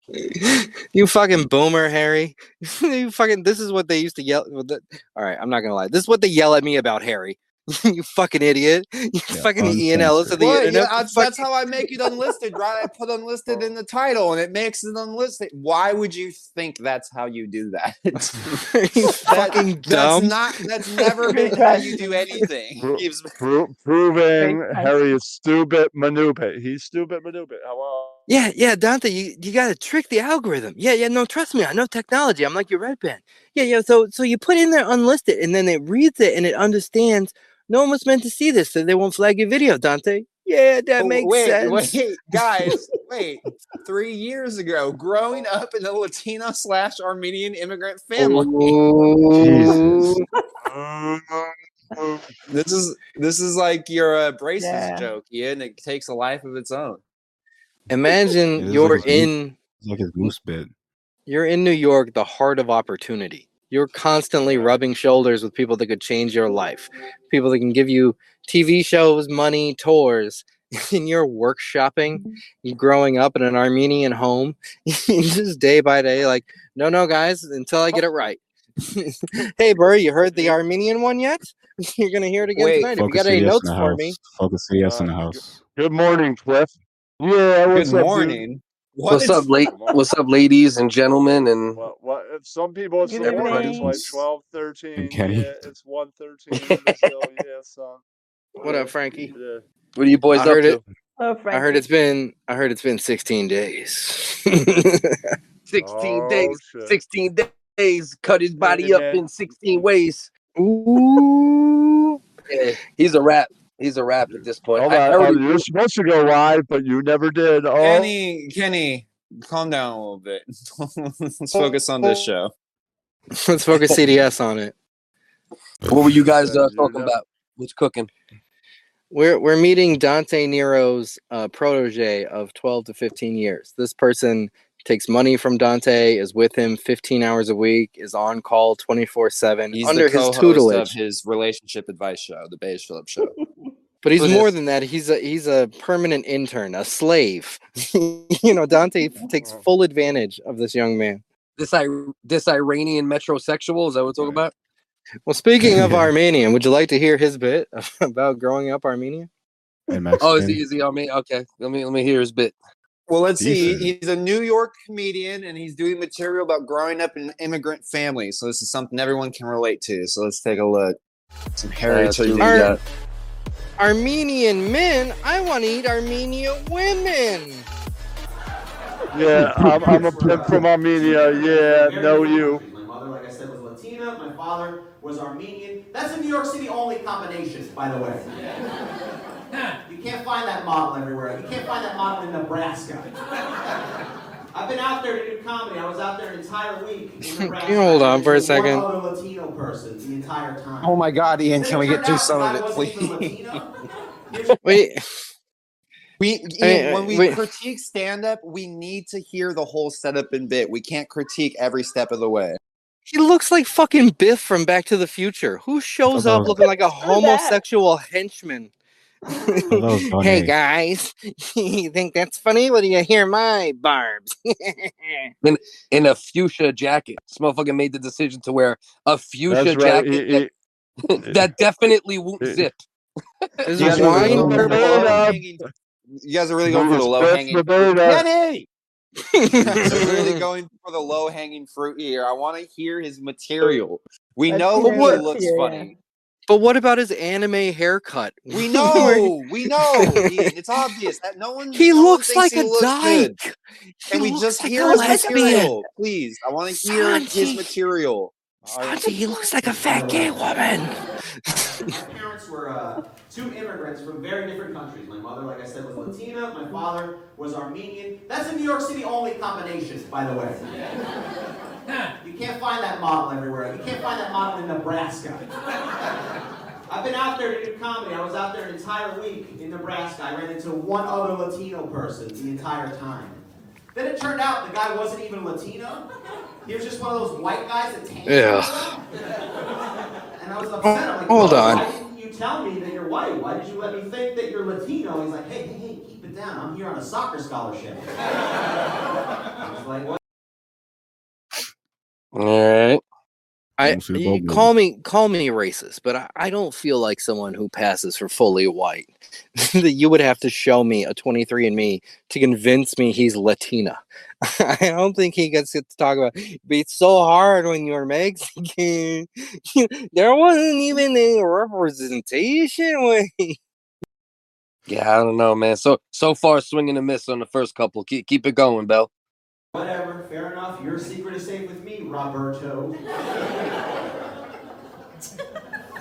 you fucking boomer, Harry. you fucking. This is what they used to yell. All right, I'm not gonna lie. This is what they yell at me about Harry. you fucking idiot. You Yeah, fucking Ian Ellis of the What? internet. Yeah, that's, that's how I make it unlisted, right? I put unlisted oh. in the title and it makes it unlisted. Why would you think that's how you do that? That- fucking that's dumb. not that's never been how you do anything. Pro- Pro- proving Harry is stupid manupit. He's stupid manupit. Hello. Yeah, yeah, Dante, you, you gotta trick the algorithm. Yeah, yeah, no, trust me, I know technology. I'm like your red band. Yeah, yeah. So so you put in there unlisted and then it reads it and it understands no one was meant to see this, so they won't flag your video, Dante. Yeah, that Oh, makes wait, sense. Wait, guys, wait. Three years ago, growing up in a Latino slash Armenian immigrant family. Jesus. This is this is like your uh, braces Yeah. joke, Ian. It takes a life of its own. Imagine It is you're like in like his goose bit. you're in New York, the heart of opportunity. You're constantly rubbing shoulders with people that could change your life, people that can give you TV shows, money, tours. And you're workshopping, you growing up in an Armenian home, just day by day, like, no, no, guys, until I get it right. hey, Burr, you heard the Armenian one yet? You're gonna hear it again Wait, tonight. If you got any CDS notes in the for house. me, Focus CDS in the Uh, house. Good morning, Cliff. Yeah, what's Good up, dude? morning. What's What? up, late? What's up, ladies and gentlemen? And What, what, some people it's Good morning. It's like 12, 13. Kenny. Yeah, it's 1 13. so, yeah, son. what up, Frankie? Yeah. what are you boys I up heard to? it. Oh, I heard it's been I heard it's been 16 days. 16 Oh, days. shit. 16 days. Cut his body up Yeah. in 16 ways. Ooh. Yeah, he's a rap. He's a rap at this point. Hold I on. heard oh, you're supposed to go live, but you never did. Oh, Kenny, Kenny, calm down a little bit. Let's focus on this show. Let's focus CDS on it. what were you guys uh, talking about? What's cooking? We're we're meeting Dante Nero's uh, protege of 12 to 15 years. This person takes money from Dante, is with him 15 hours a week, is on call 24 seven He's under the his tutelage. of his relationship advice show, the Beige Phillips Show. But he's more than that. He's a he's a permanent intern, a slave. you know, Dante takes full advantage of this young man. This I this Iranian metrosexual? Is that what we're talking about? Well, speaking of Armenian, would you like to hear his bit about growing up Armenian? Oh, is Mexican. he is he on me? Okay. Let me let me hear his bit. Well, let's see. Decent. He's a New York comedian and he's doing material about growing up in an immigrant family. So this is something everyone can relate to. So let's take a look. Some Harry Let's Armenian men, I want to eat Armenian women. yeah, I'm, I'm a pimp from Armenia. Yeah, know you. My mother, like I said, was Latina. My father was Armenian. That's a New York City only combination, by the way. You can't find that model everywhere. You can't find that model in Nebraska. I've been out there to do comedy. I was out there an entire week in Nebraska. you hold on for a second? one second? Latino person the entire time. Oh my God, Ian, can we get turned through some of it, please? Wait, We Hey, Ian, uh, when we wait. critique stand up, we need to hear the whole setup and bit. We can't critique every step of the way. he looks like fucking Biff from Back to the Future. Who shows up looking like a homosexual henchman? Oh, Hello, hey guys, you think that's funny? What do you hear my barbs? In a fuchsia jacket. This motherfucker made the decision to wear a fuchsia That's right. jacket He- he- that, that definitely won't He- zip. Is You guys, are really wine going for the purple? low hanging, you guys are really going for the Louis low hanging Roberta. Kenny! You guys are really going for the low hanging fruit here. I want to hear his material. We know hear he looks yeah. funny. But what about his anime haircut? We know, we know. Ian. It's obvious that no one. He no looks thinks like he a looks good. dyke. Can He we just like hear his lesbian. material, please? I want to hear his Sanji. material. Sanji, he looks like a fat gay woman. My parents were uh, two immigrants from very different countries. My mother, like I said, was Latina. My father was Armenian. That's a New York City only combination, by the way. You can't find that model everywhere. You can't find that model in Nebraska. I've been out there to do comedy. I was out there an entire week in Nebraska. I ran into one other Latino person the entire time. Then it turned out the guy wasn't even Latino. He was just one of those white guys that tan. Yeah. And I was upset. I'm like, Hold "Bro, on. Tell me that you're white? Why did you let me think that you're Latino? He's like, hey, hey, hey, keep it down. I'm here on a soccer scholarship. I was like, what? Right. I you call me call me racist, but I, I don't feel like someone who passes for fully white. that you would have to show me a 23andMe to convince me he's Latina. I don't think he gets to talk about. But it's so hard when you're Mexican. there wasn't even a representation. Way. Yeah, I don't know, man. So so far, swinging and a miss on the first couple. Keep keep it going, Bell. Whatever, fair enough. Your secret is safe with me, Roberto.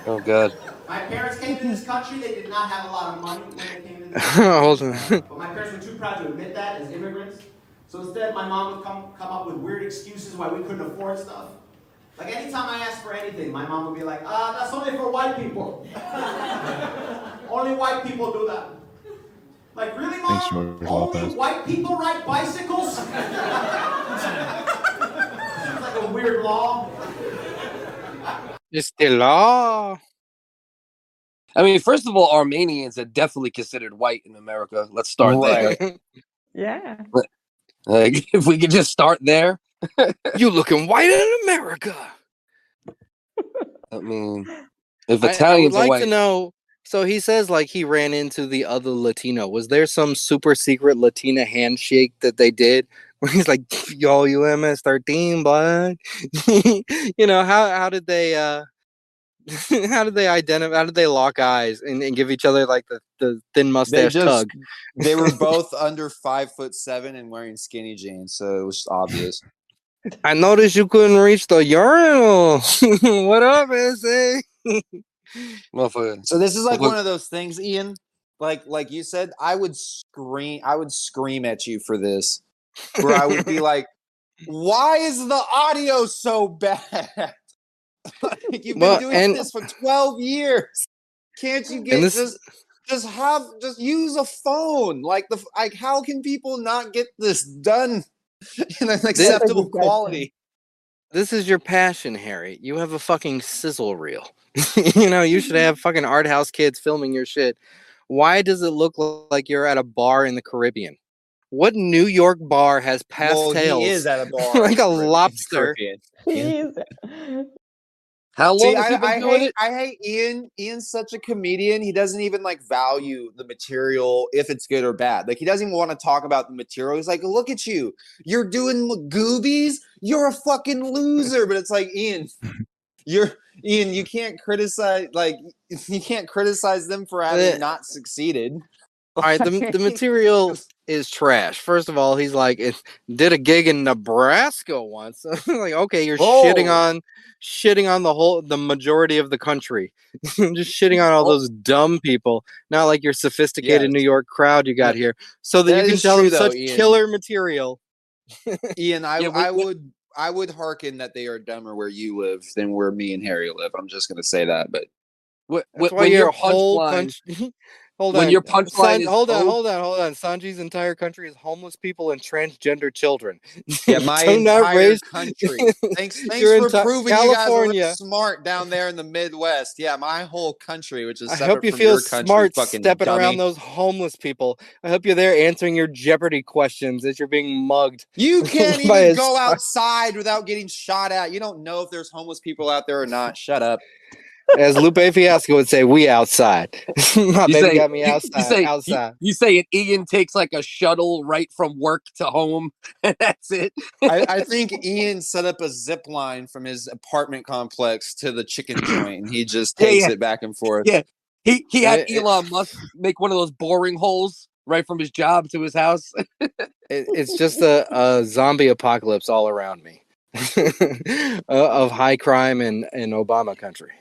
Oh God. My parents came to this country. They did not have a lot of money when they came to this Hold country. on. But my parents were too proud to admit that as immigrants. So instead, my mom would come, come up with weird excuses why we couldn't afford stuff. Like anytime I asked for anything, my mom would be like, ah, that's only for white people. only white people do that. Like, really, mom? Thanks, only Lopez. white people ride bicycles? Seems like a weird law. It's the law. I mean, first of all, Armenians are definitely considered white in America. Let's start there. Yeah. Like, if we could just start there. you looking white in America. I mean, if I- Italians I, would like white, to know. So he says like he ran into the other Latino. Was there some super secret Latina handshake that they did where he's like, "Yo, you MS13, bud." you know how how did they uh how did they identify? How did they lock eyes and, and give each other like the, the thin They mustache just tug? they were both under five foot seven and wearing skinny jeans, so it was obvious. I noticed you couldn't reach the urinal. what up, SA? motherfucker. So this is like one of those things, Ian. Like like you said, I would scream I would scream at you for this. Where I would be like, why is the audio so bad? like, you've been Well, doing and- this for 12 years. Can't you get this- just just have just use a phone? Like the like how can people not get this done in an acceptable question. quality? This is your passion, Harry. You have a fucking sizzle reel. you know, you should have fucking art house kids filming your shit. Why does it look like you're at a bar in the Caribbean? What New York bar has Well, pastels he is at a bar. like a lobster? Caribbean. How long See, have I, been I doing hate, it? I hate Ian. Ian's such a comedian. He doesn't even like value the material if it's good or bad. Like he doesn't even want to talk about the material. He's like, "Look at you, you're doing Magoobies. You're a fucking loser." But it's like, Ian, you're Ian. You can't criticize like you can't criticize them for having not succeeded. All right, the, the material is trash. First of all, he's like, it did a gig in Nebraska once. like, okay, you're shitting Oh. on shitting on the whole the majority of the country. Just shitting on all Oh. those dumb people. Not like your sophisticated Yes. New York crowd you got here. So that, That you can tell true, them though, such Ian. killer material. Ian, I, Yeah, we- I would I would hearken that they are dumber where you live than where me and Harry live. I'm just gonna say that, but Wh- That's wh- why when your whole country Hold when on. your punchline San- hold on, oh, hold on, hold on. Sanji's entire country is homeless people and transgender children. Yeah, my entire raise- country. Thanks, thanks Your for enti- proving you guys are smart down there in the Midwest. Yeah, my whole country, which is I hope you feel country, smart stepping dummy. around those homeless people. I hope you're there answering your Jeopardy questions as you're being mugged. You can't even go outside without getting shot at. You don't know if there's homeless people out there or not. Shut up. As Lupe Fiasco would say, we outside. My you baby say, got me you- you outside. say- you- outside. You, say it, Ian takes like a shuttle right from work to home, and that's it. I, I think Ian set up a zip line from his apartment complex to the chicken joint, and he just takes yeah. it back and forth. Yeah. He he had It- it- Elon Musk make one of those boring holes right from his job to his house. It, it's just a, a zombie apocalypse all around me uh, of high crime in, in Obama country.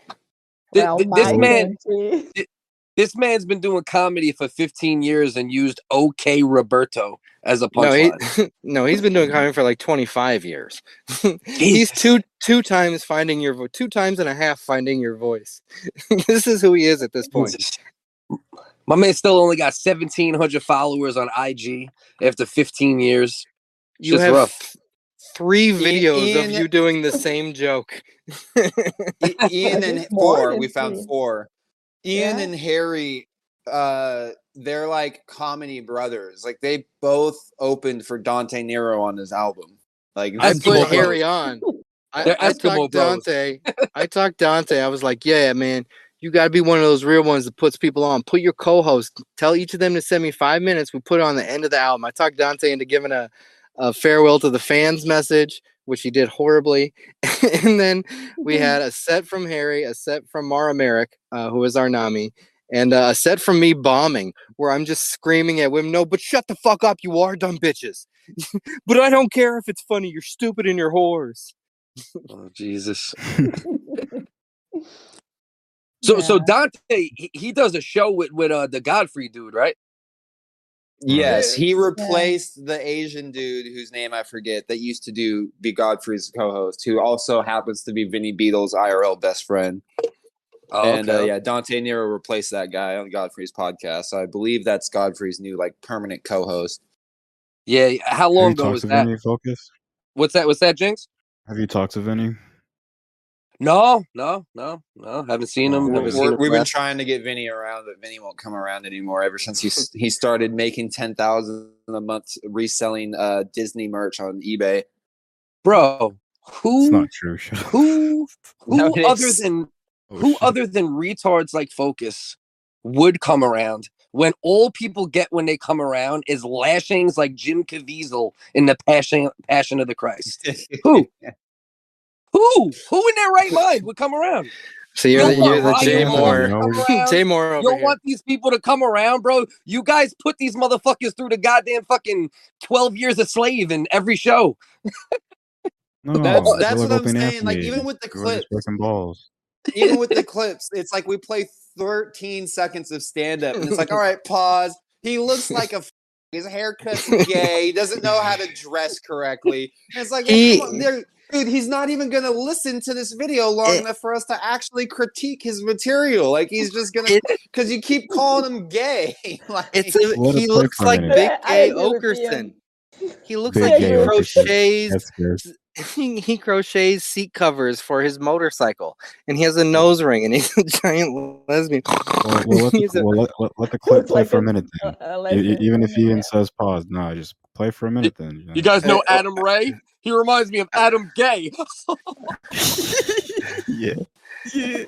Th- well, this man, country. this man's been doing comedy for 15 years and used "Okay Roberto" as a No, he, punchline. no, he's been doing comedy for like 25 years. he's two two times finding your vo- two times and a half finding your voice. this is who he is at this point. My man still only got 1,700 followers on IG after 15 years. You Just have rough. Th- three videos Ian- of you doing the same joke. Ian and four, we found three. four. Ian Yeah. and Harry, uh, they're like comedy brothers. Like they both opened for Dante Nero on his album. Like I put people- Harry on. I, I talked. Dante. I talked Dante. I was like, yeah, man, you got to be one of those real ones that puts people on. Put your co-host. Tell each of them to send me five minutes. We put it on the end of the album. I talked Dante into giving a, a farewell to the fans message, which he did horribly. and then we had a set from Harry, a set from Mara Merrick, uh, who is our Nami, and uh, a set from me bombing, where I'm just screaming at women, no, but shut the fuck up, you are dumb bitches. but I don't care if it's funny. You're stupid and you're whores. Oh Jesus. So so Dante he, he does a show with with uh the Godfrey dude, right? Yes, he Yeah. replaced the Asian dude whose name I forget that used to do be Godfrey's co-host, who also happens to be Vinnie Beatles' IRL best friend. Oh, and uh, yeah, Dante Nero replaced that guy on Godfrey's podcast. So I believe that's Godfrey's new like permanent co-host. yeah. How long you ago was that? Vinny Focus? What's that? What's that, Jinx? Have you talked to Vinny? No, no, no, no. Haven't seen him. Never We're- seen him. we've been trying to get Vinny around, but Vinny won't come around anymore. Ever since he he started making ten thousand a month reselling uh, Disney merch on eBay. Bro, It's who not true. Shut up. who No, other is. than Oh, who shit. other than retards like Focus would come around when all people get when they come around is lashings like Jim Caviezel in the Passion Passion of the Christ. Who? Who? Who in their right mind would come around? So you're the, You'll you're the want Jay Ryan Moore. to come around. Jay Moore You don't here. want these people to come around, bro. You guys put these motherfuckers through the goddamn fucking 12 years a slave in every show. No, That's- they're that's what I'm open saying, like, even with the clips. balls. even with the clips, it's like we play 13 seconds of stand up, and it's like, all right, pause. He looks like a f- his haircut's gay. He doesn't know how to dress correctly. And it's like, He- come on, there- dude, he's not even gonna listen to this video long It- enough for us to actually critique his material. Like he's just gonna because you keep calling him gay. like, It's a, he looks like. Big Gay Oakerson. He looks Big like he crochets. That's good. He, he crochets seat covers for his motorcycle, and he has a nose ring, and he's a giant lesbian. Well, well, let, the, a- well let, let, let the clip play like for a a- minute then. a- a lesbian even if he woman, yeah. says pause, no, just play for a minute then. You know? You guys know Adam Ray? He reminds me of Adam Gay. yeah.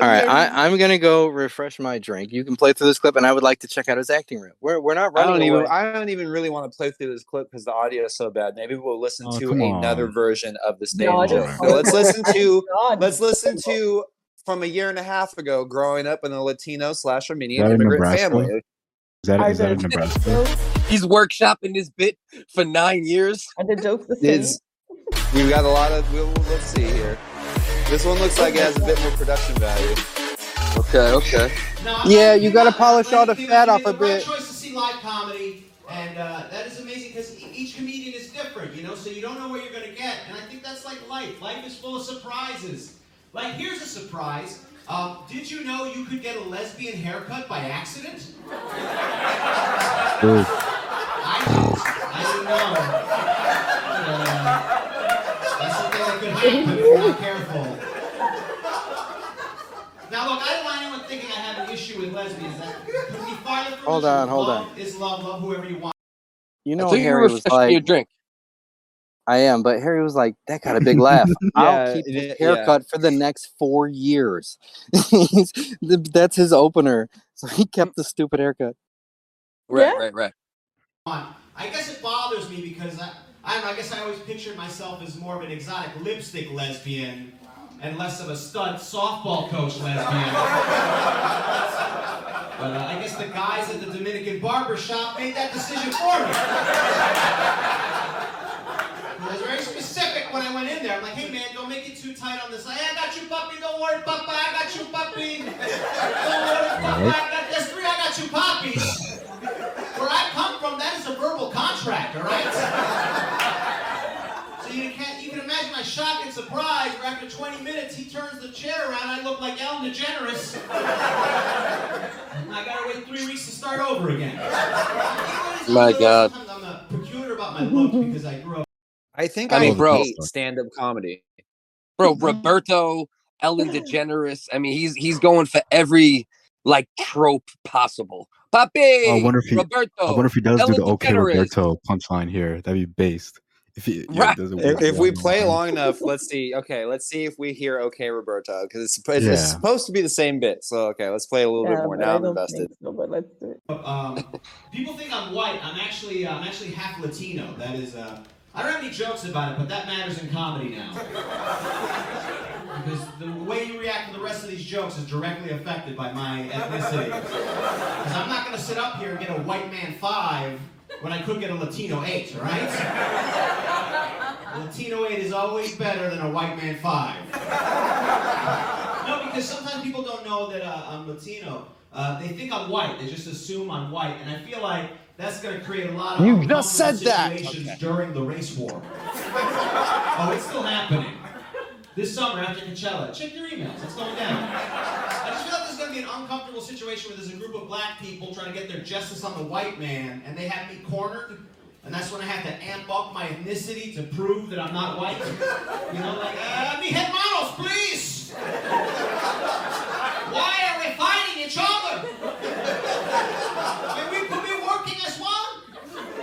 All right, I, I'm gonna go refresh my drink. You can play through this clip, and I would like to check out his acting room. We're we're not I running don't even. away. I don't even really want to play through this clip because the audio is so bad. Maybe we'll listen Oh, to another on. version of the stage. No, just- So let's listen to Let's listen to from a year and a half ago, growing up in a Latino slash Armenian Is that in immigrant Nebraska? family. Is that, that in Nebraska? jokes- He's workshopping this bit for nine years. Are the jokes the same? It's, we've got a lot of. We'll, let's see here. This one looks like it has a bit more production value. Okay, okay. No, I'm Yeah, you I'm gotta polish all the fat off a the right bit. choice to see live comedy, and uh, that is amazing because each comedian is different, you know. So you don't know what you're gonna get, and I think that's like life. Life is full of surprises. Like here's a surprise. Um, did you know you could get a lesbian haircut by accident? Ooh, I didn't. I didn't know. Uh, that's something that could happen if you're not careful. Now look, I don't want anyone thinking I have an issue with lesbians. That could be farther from Hold on, hold love on. Is love, love whoever you want. You I know, thought you were Harry was refreshing your like, drink. I am, but Harry was like, that got a big laugh. Yeah, I'll keep it his is- yeah. haircut for the next four years. That's his opener. So he kept the stupid haircut. Right, Yeah. right, right. I guess it bothers me because I, I don't know. I guess I always pictured myself as more of an exotic lipstick lesbian and less of a stud softball coach lesbian. but uh, I guess the guys at the Dominican barber shop made that decision for me. I was very specific when I went in there. I'm like, hey man, don't make it too tight on this. Hey, I got you, puppy. Don't worry, papa. I got you, puppy. Don't worry, papa. I got there's three. I got you, puppies. Where I come from, that is a verbal contract, all right? So you can you can imagine my shock and surprise where after 20 minutes he turns the chair around, I look like Ellen DeGeneres. I gotta wait three weeks to start over again. My God. I'm peculiar about my looks because I grew up. I think I I, mean, bro. hate stand-up comedy. Bro, Roberto, Ellen DeGeneres. I mean, he's he's going for every like trope possible. Papi, I wonder if he- Roberto. I wonder if he does do Ellen the okay DeGeneres. Roberto punchline here. That'd be based. If, he, yeah, Right. there's a If, if we play long enough, let's see. Okay, let's see if we hear "Okay, Roberto" because it's, it's, it's supposed to be the same bit. So okay, let's play a little bit more. Now I I'm invested. so, but let's do it. Um, people think I'm white. I'm actually uh, I'm actually half Latino. That is, uh, I don't have any jokes about it, but that matters in comedy now. because the way you react to the rest of these jokes is directly affected by my ethnicity. Because I'm not going to sit up here and get a white man five when I could get a Latino eight. All right? Latino eight is always better than a white man five. No, because sometimes people don't know that uh, I'm Latino. Uh, they think I'm white. They just assume I'm white, and I feel like that's going to create a lot of You just said uncomfortable that. situations Okay. during the race war. oh, it's still happening. This summer after Coachella, check your emails. It's going down. An uncomfortable situation where there's a group of black people trying to get their justice on the white man, and they have me cornered. And that's when I have to amp up my ethnicity to prove that I'm not white. You know, like, uh, mi hermanos, please! Why are we fighting each other? When we could be working as one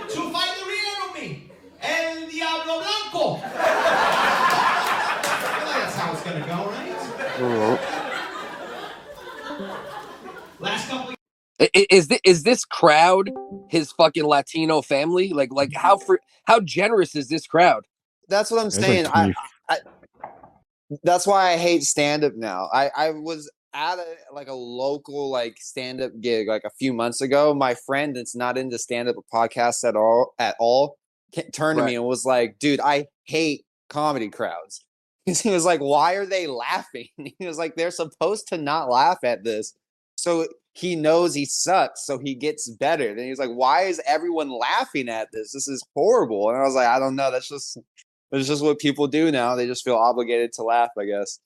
to fight the real enemy, El Diablo Blanco. Like that's how it's gonna go, right? Last couple of I- i- Is this, is this crowd his fucking Latino family? Like like how fr- how generous is this crowd? That's what I'm There's like saying. I, I, that's why I hate stand up now. I, I was at a like a local like stand up gig like a few months ago. My friend that's not into stand up podcasts at all at all ca- turned to me and was like, "Dude, I hate comedy crowds." He was like, "Why are they laughing?" He was like, "They're supposed to not laugh at this." So he knows he sucks, so he gets better. Then he's like, "Why is everyone laughing at this? This is horrible." And I was like, "I don't know. That's just it's just what people do now. They just feel obligated to laugh, I guess."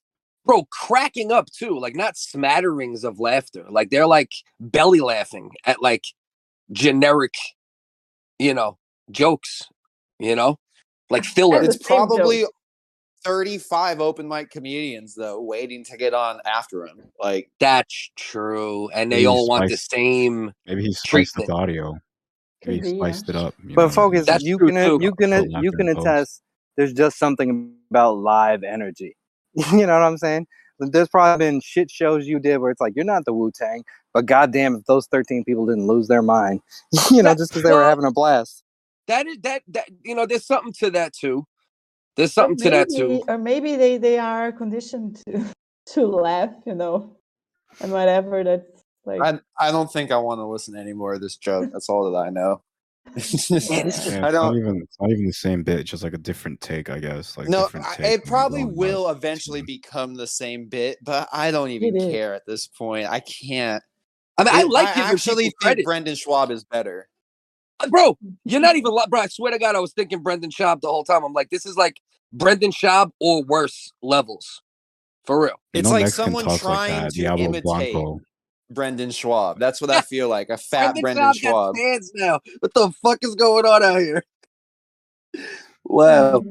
Bro, cracking up too, like not smatterings of laughter. Like they're like belly laughing at like generic, you know, jokes, you know? Like filler. It's probably same joke. Probably 35 open mic comedians though waiting to get on after him. Like That's true. And they Maybe all want the same Maybe he spiced treatment. the audio. Maybe he be, yeah. spiced it up. you know, But focus, That's you can too. you can Put you can attest. There's just something about live energy. you know what I'm saying? There's probably been shit shows you did where it's like you're not the Wu Tang, but goddamn, if those 13 people didn't lose their mind, you know, just because they were having a blast. That is that that you know, there's something to that too. There's Or something to that too. Or maybe they, they are conditioned to to laugh, you know, and whatever that's like. I I don't think I want to listen to any more of this joke. That's all that I know. Yeah, this I it's not don't even it's not even the same bit, just like a different take, I guess. Like no, I- take it probably will Musk. eventually become the same bit, but I don't even is. care at this point. I can't. I mean, I like I giving actually think. Brendan Schaub is better. Uh, bro, you're not even li- bro. I swear to God, I was thinking Brendan Schaub the whole time. I'm like, this is like Brendan Schaub or worse levels. For real. You It's know like Mexican someone talks like trying to Diablo imitate Blanco. Brendan Schaub. That's what I feel like. A fat Brendan, Brendan Schaub Schwab. got fans now. What the fuck is going on out here? Wow.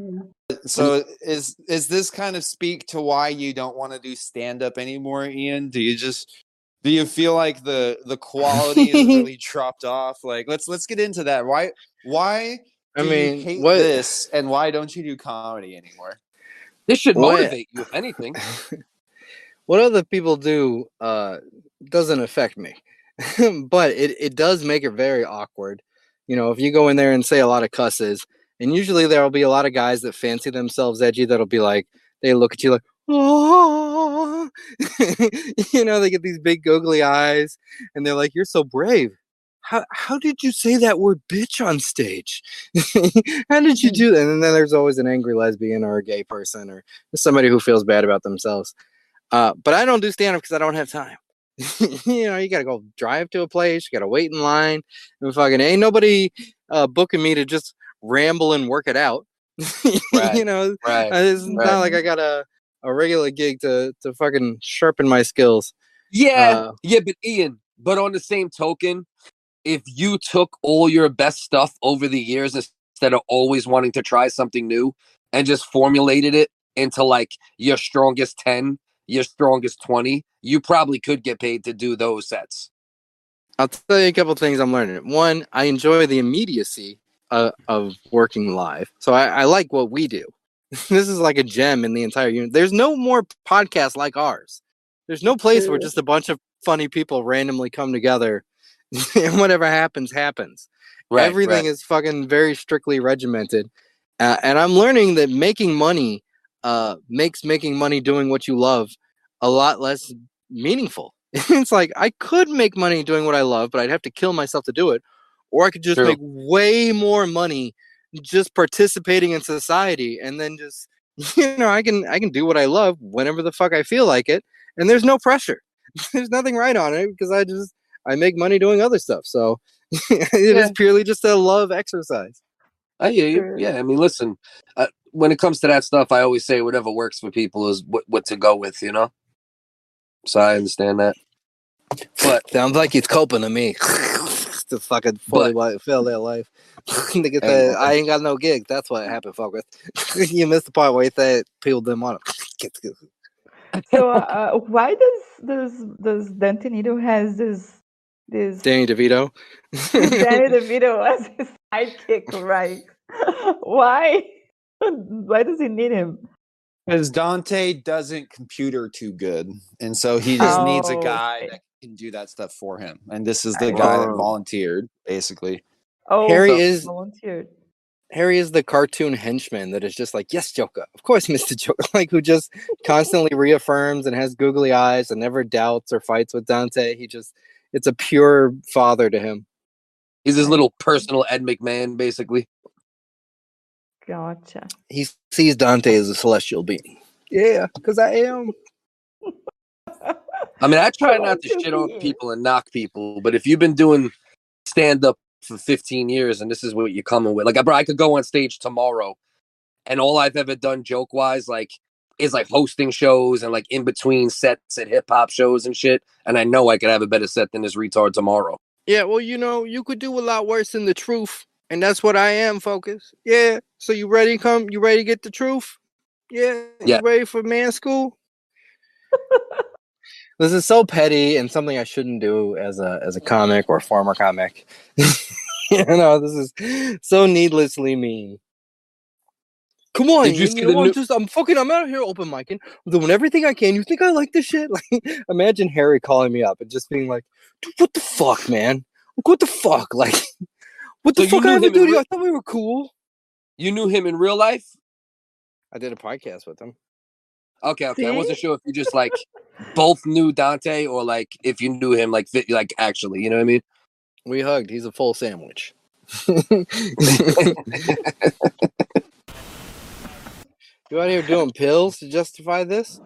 So is is this kind of speak to why you don't want to do stand up anymore, Ian? Do you just do you feel like the the quality is really dropped off? Like let's let's get into that. Why why I mean, you hate what- this and why don't you do comedy anymore? This should What- motivate you, if anything. what other people do uh, doesn't affect me, but it, it does make it very awkward. You know, if you go in there and say a lot of cusses, and usually there'll be a lot of guys that fancy themselves edgy that'll be like, they look at you like, oh, you know, they get these big googly eyes, and they're like, you're so brave. How, how did you say that word bitch on stage? how did you do that? And then there's always an angry lesbian or a gay person or somebody who feels bad about themselves. Uh, but I don't do stand up because I don't have time. you know, you gotta go drive to a place, you gotta wait in line, and fucking ain't nobody uh, booking me to just ramble and work it out. Right, you know, right, it's right. not like I got a, a regular gig to to fucking sharpen my skills. Yeah, Uh, yeah, but Ian, but on the same token, if you took all your best stuff over the years instead of always wanting to try something new and just formulated it into like your strongest 10, your strongest 20, you probably could get paid to do those sets. I'll tell you a couple things I'm learning. One, I enjoy the immediacy uh, of working live. So I, I like what we do. this is like a gem in the entire unit. There's no more podcast like ours. There's no place where just a bunch of funny people randomly come together and whatever happens, happens. Right, Everything right. is fucking very strictly regimented. Uh, and I'm learning that making money uh, makes making money doing what you love a lot less meaningful. it's like I could make money doing what I love, but I'd have to kill myself to do it. Or I could just True. make way more money just participating in society and then just you know, I can I can do what I love whenever the fuck I feel like it. And there's no pressure. there's nothing right on it because I just I make money doing other stuff. So it is Yeah. purely just a love exercise. I hear you. Yeah, I mean, listen. Uh, when it comes to that stuff, I always say whatever works for people is what, what to go with. You know. So I understand that. But Sounds like he's coping to me. To fucking fully But- li- fill their life. Nigga Hey, said, I ain't got no gig. That's what happened, fuck with. you missed the part where he said people didn't want him. So uh, why does does does Dantonito has this this Danny DeVito. Danny DeVito as his sidekick, right? Why? Why does he need him? Because Dante doesn't computer too good, and so he just needs a Oh, guy okay. that can do that stuff for him. And this is the guy that Oh. volunteered, basically. Oh, Harry is- volunteered. Harry is the cartoon henchman that is just like, yes, Joker. Of course, Mr. Joker. Like, who just constantly reaffirms and has googly eyes and never doubts or fights with Dante. He just, it's a pure father to him. he's his little personal Ed McMahon, basically. Gotcha. He sees Dante as a celestial being. Yeah, because I am. I mean, I try not to shit on people and knock people, but if you've been doing stand up for 15 years and this is what you're coming with, like, bro, I could go on stage tomorrow, and all I've ever done joke wise, like, is like hosting shows and like in between sets at hip hop shows and shit. And I know I could have a better set than this retard tomorrow. Yeah, well, you know, you could do a lot worse than the truth. And that's what I am, focus. Yeah. So you ready to come? You ready to get the truth? Yeah. Yeah. You ready for man school? this is so petty and something I shouldn't do as a as a comic or former comic. you know, this is so needlessly mean. Come on, Did you you see know, I'm new- just I'm fucking I'm out here open micing, I'm doing everything I can. You think I like this shit? Like imagine Harry calling me up and just being like, "Dude, what the fuck, man? Like, what the fuck? Like what the So fuck I ever do to you? real- I thought we were cool. You knew him in real life? I did a podcast with him. Okay, okay. I wasn't sure if you just like both knew Dante or like if you knew him like vi- like actually, you know what I mean? We hugged. He's a full sandwich. you out here doing pills to justify this?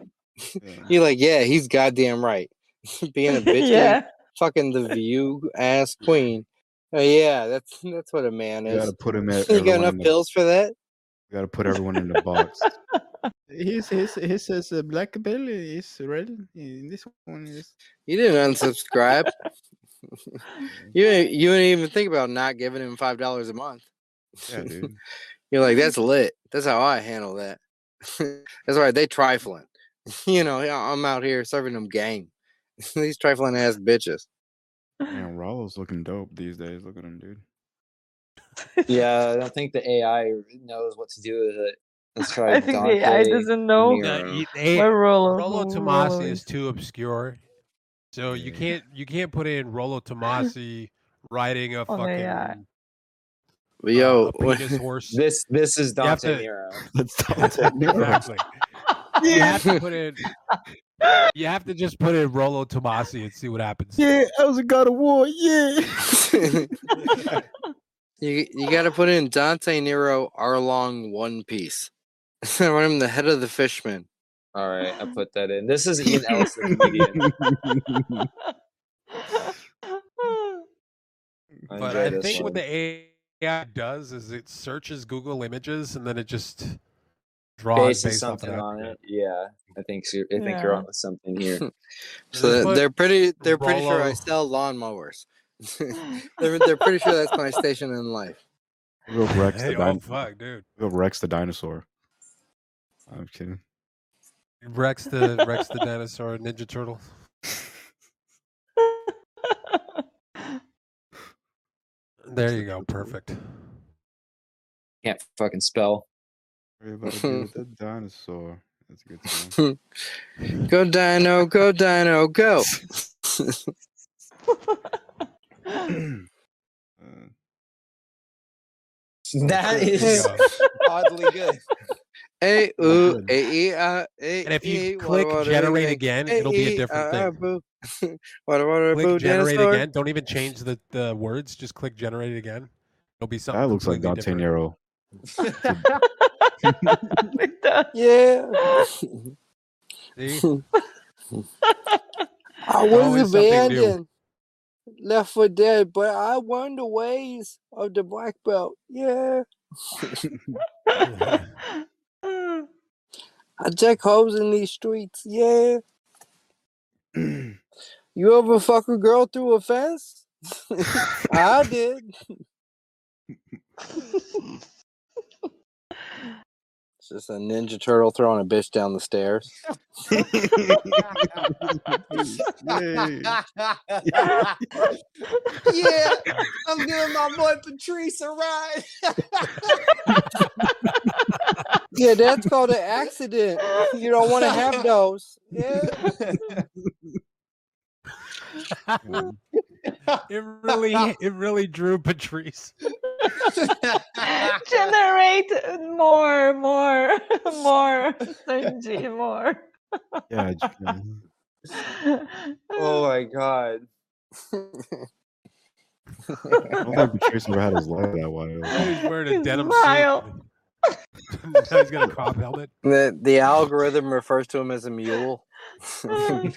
You're like, yeah, he's goddamn right. Being a bitch, yeah. fucking the view ass queen. Oh yeah, that's that's what a man You is. gotta put him at. You got enough pills for that? You gotta put everyone in the box. his his his says uh, black belly is red. and This one is. You didn't unsubscribe. you didn't, you didn't even think about not giving him five dollars a month. Yeah, dude. You're like, that's lit. That's how I handle that. that's right. They trifling. you know, I'm out here serving them game. These trifling ass bitches. Man, Rollo's looking dope these days. Look at him, dude. Yeah, I don't think the AI knows what to do with it. Let's try I think the AI doesn't know Nero. No, you- they- Rollo. Rollo Tomassi is too obscure, so you can't you can't put in Rollo Tomassi riding a On fucking AI. But yo, uh, a horse. This this is You have Dante to- Nero. That's Dante Nero. exactly. You have to put in. You have to just put in Rollo Tomassi and see what happens. Yeah, I was a god of war. Yeah. You you got to put in Dante Nero Arlong One Piece. I want him the head of the fishman. All right, I put that in. This is Ian Ellis, comedian. I But I this think what the AI does is it searches Google Images and then it just draws based something on it. Yeah, I think so. I think Yeah. you're on with something here. So they're, put they're pretty. They're pretty sure I Rollo- sell lawnmowers. they're they're pretty sure that's my station in life. Go Rex Hey, the oh din- fuck, dude! Go Rex the dinosaur. I'm kidding. Rex the Rex the dinosaur, Ninja Turtle. There you go, perfect. Can't fucking spell. Worry about a dude with a dinosaur. That's a good song. Go Dino, go Dino, go. Uh, That is oddly good. Hey, ooh, hey, ee, uh, hey, And if you click wada, wada, generate again, it'll be a different uh, thing. boo. Wada, wada, Click generate again. Don't even change the, the words. Just click generate again. It'll be something. that looks like Dante completely different. Nero. Yeah. See? I was Always something new. abandoned, left for dead, but I learned the ways of the black belt. Yeah. I check holes in these streets. Yeah. You ever fuck a girl through a fence? I did. It's just a Ninja Turtle throwing a bitch down the stairs. yeah, I'm giving my boy Patrice a ride. Yeah, that's called an accident. You don't want to have those. Yeah. it really, it really drew Patrice. Generate more, more, more energy, more. Yeah, oh my god. I don't think Patrice ever had his life that wild. He's wearing a denim Smile. suit. now he's got a cop helmet. The the algorithm refers to him as a mule. Uh.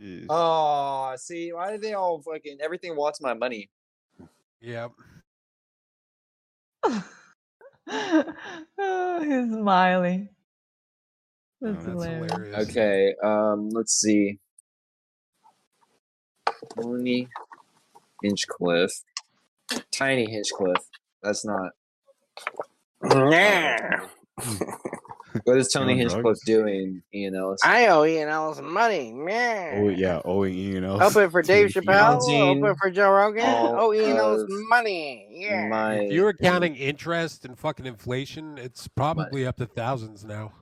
Jeez. Oh, see, why do they all fucking everything wants my money? Yep. oh, he's smiling. That's, That's hilarious. hilarious. Okay, um, let's see. Tony Hinchcliffe. Tiny Hinchcliffe. That's not. What is Tony On Hinchcliffe doing, Ian Ellis? I owe Ian Ellis money. Yeah. Oh yeah, owing Ian Ellis. Open for Dave Chappelle. Ellis. Open for Joe Rogan. all Oh, Ian Ellis of money. Yeah. My If you were counting interest and fucking inflation, it's probably up to thousands now.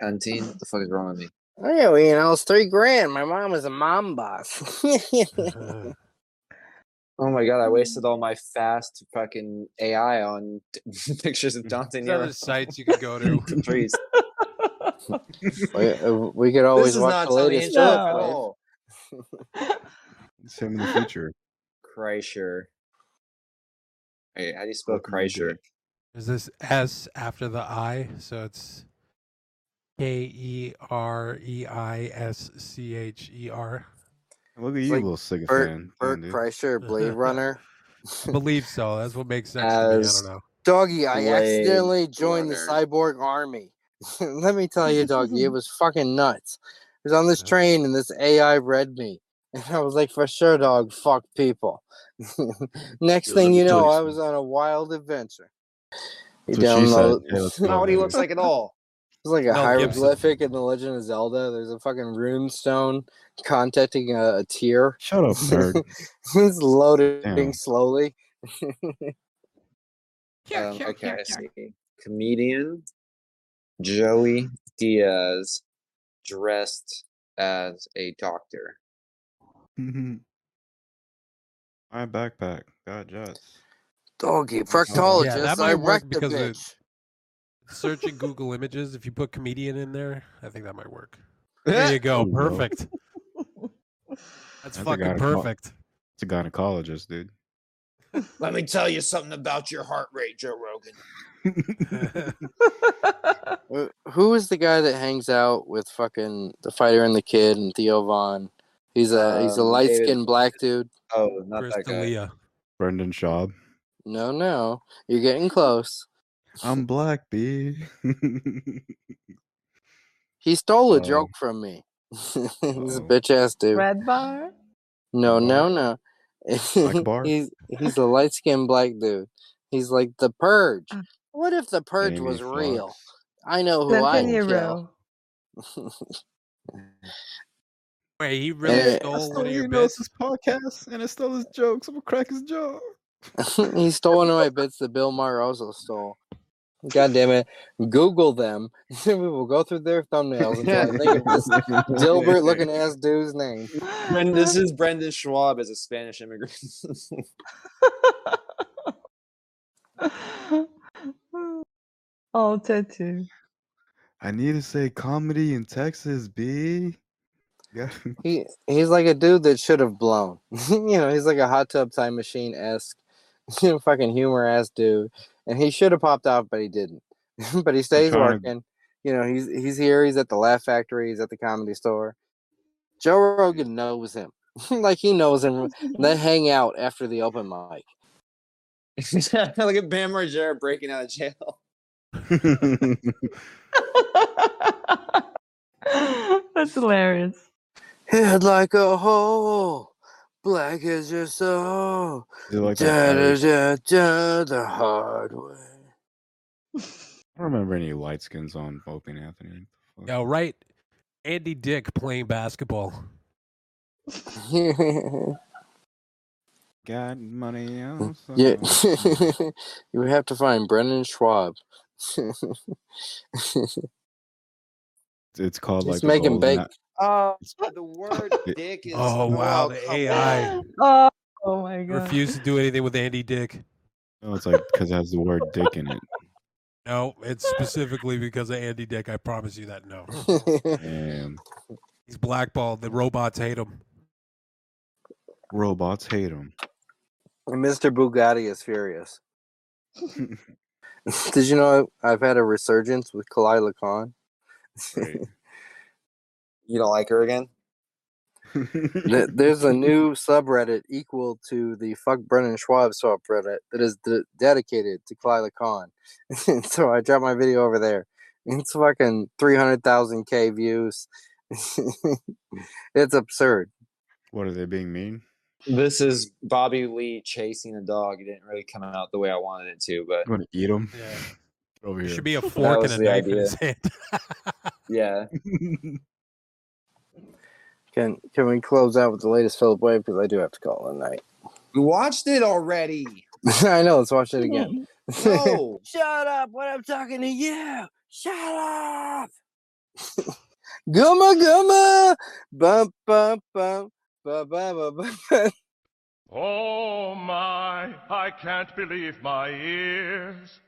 canteen. What the fuck is wrong with me? I owe Ian Ellis three grand. My mom is a mom boss. Oh my god, I wasted all my fast fucking AI on pictures of mm. Dante There's Nero. other sites you could go to. Patrice. we, uh, we could always this is watch not the latest Hinchcliffe stuff. at right? all. It's him in the future. Kreischer. Hey, how do you spell Fucking Kreischer? Is this S after the I? So it's K E R E I S C H E R. Look at It's you, like little Sega Bert, fan. Bert Come. Kreischer, Blade Runner. I believe so. That's what makes sense to me. I don't know. Doggy, I Blade accidentally joined the cyborg army. Let me tell you, Doggy, it was fucking nuts. I was on this train and this AI read me. And I was like, for sure, dog, fuck people. Next Yeah, thing you know, I was on a wild adventure. You That's what she said. download. Yeah, Not what he looks like at all. It's like a Mel Gibson. hieroglyphic in the Legend of Zelda. There's a fucking rune stone contacting a, a tear. Shut up, nerd. it's loading Damn. slowly. Um, okay, I see. Comedian Joey Diaz dressed as a doctor. Mm-hmm. My backpack got jets. Doggy, Yeah, proctologist. that I might work because of searching Google Images. If you put comedian in there, I think that might work. There you go. There you go. Perfect. That's That's fucking perfect. It's a gynecologist, dude. Let me tell you something about your heart rate, Joe Rogan. Who is the guy that hangs out with fucking the fighter and the kid and Theo Von? He's a he's a Um, light skinned black dude. Oh, not Chris that guy. D'Elia. Brendan Schaub. No, no, you're getting close. I'm black, B. He stole a Uh, joke from me. he's a bitch ass dude. Red bar? No, no, no. Black bar? he's he's a light skinned black dude. He's like the purge. What if the purge Jamie was real? I know who I Santa kill. Nero. Wait, he really Eh, stole one of your knows bits? his podcast and I stole his jokes. I'm gonna crack his jaw. he stole one of my bits that Bill Maher also stole. God damn it. Google them. we will go through their thumbnails until I think of this Dilbert looking ass dude's name. Bren- this is Brendan Schaub as a Spanish immigrant. Oh, tattoo. I need to say comedy in Texas, B. Yeah. He he's like a dude that should have blown. you know, he's like a hot tub time machine esque, you know, fucking humor ass dude. And he should have popped out, but he didn't. but he stays trying to- working. You know, he's he's here, he's at the Laugh Factory, he's at the comedy store. Joe Rogan knows him. like he knows him. They hang out after the open mic. Look at Bam Margera breaking out of jail. That's hilarious. Head like a hole, black as your soul. Is it like da, that da, da, da, the hard way. I don't remember any light skins on Opie and Anthony. Yo, right. Andy Dick playing basketball. Got money on yeah, you would have to find Brendan Schaub. It's called like He's the making golden. Oh, the word dick is. Oh, oh wow, the AI. Oh, oh my god. Refuse to do anything with Andy Dick. No, it's like because it has the word dick in it. No, it's specifically because of Andy Dick. I promise you that. No, And he's blackballed. The robots hate him. robots hate him. Mr. Bugatti is furious. Did you know I've had a resurgence with Khalyla Kuhn? You don't like her again? There's a new subreddit equal to the fuck Brendan Schaub subreddit that is de- dedicated to Khalyla Kuhn. so I dropped my video over there. It's fucking 300,000 K views. it's absurd. What are they being mean? This is Bobby Lee chasing a dog. It didn't really come out the way I wanted it to, but I'm gonna eat them. Yeah. Over There here. should be a fork and a the knife in his hand. yeah. Can can we close out with the latest Phillipwave because I do have to call it a night. We watched it already. I know. Let's watch it again. No. Shut up What I'm talking to you. Shut up. gumma gumma. Bum bum bum. Oh my, I can't believe my ears.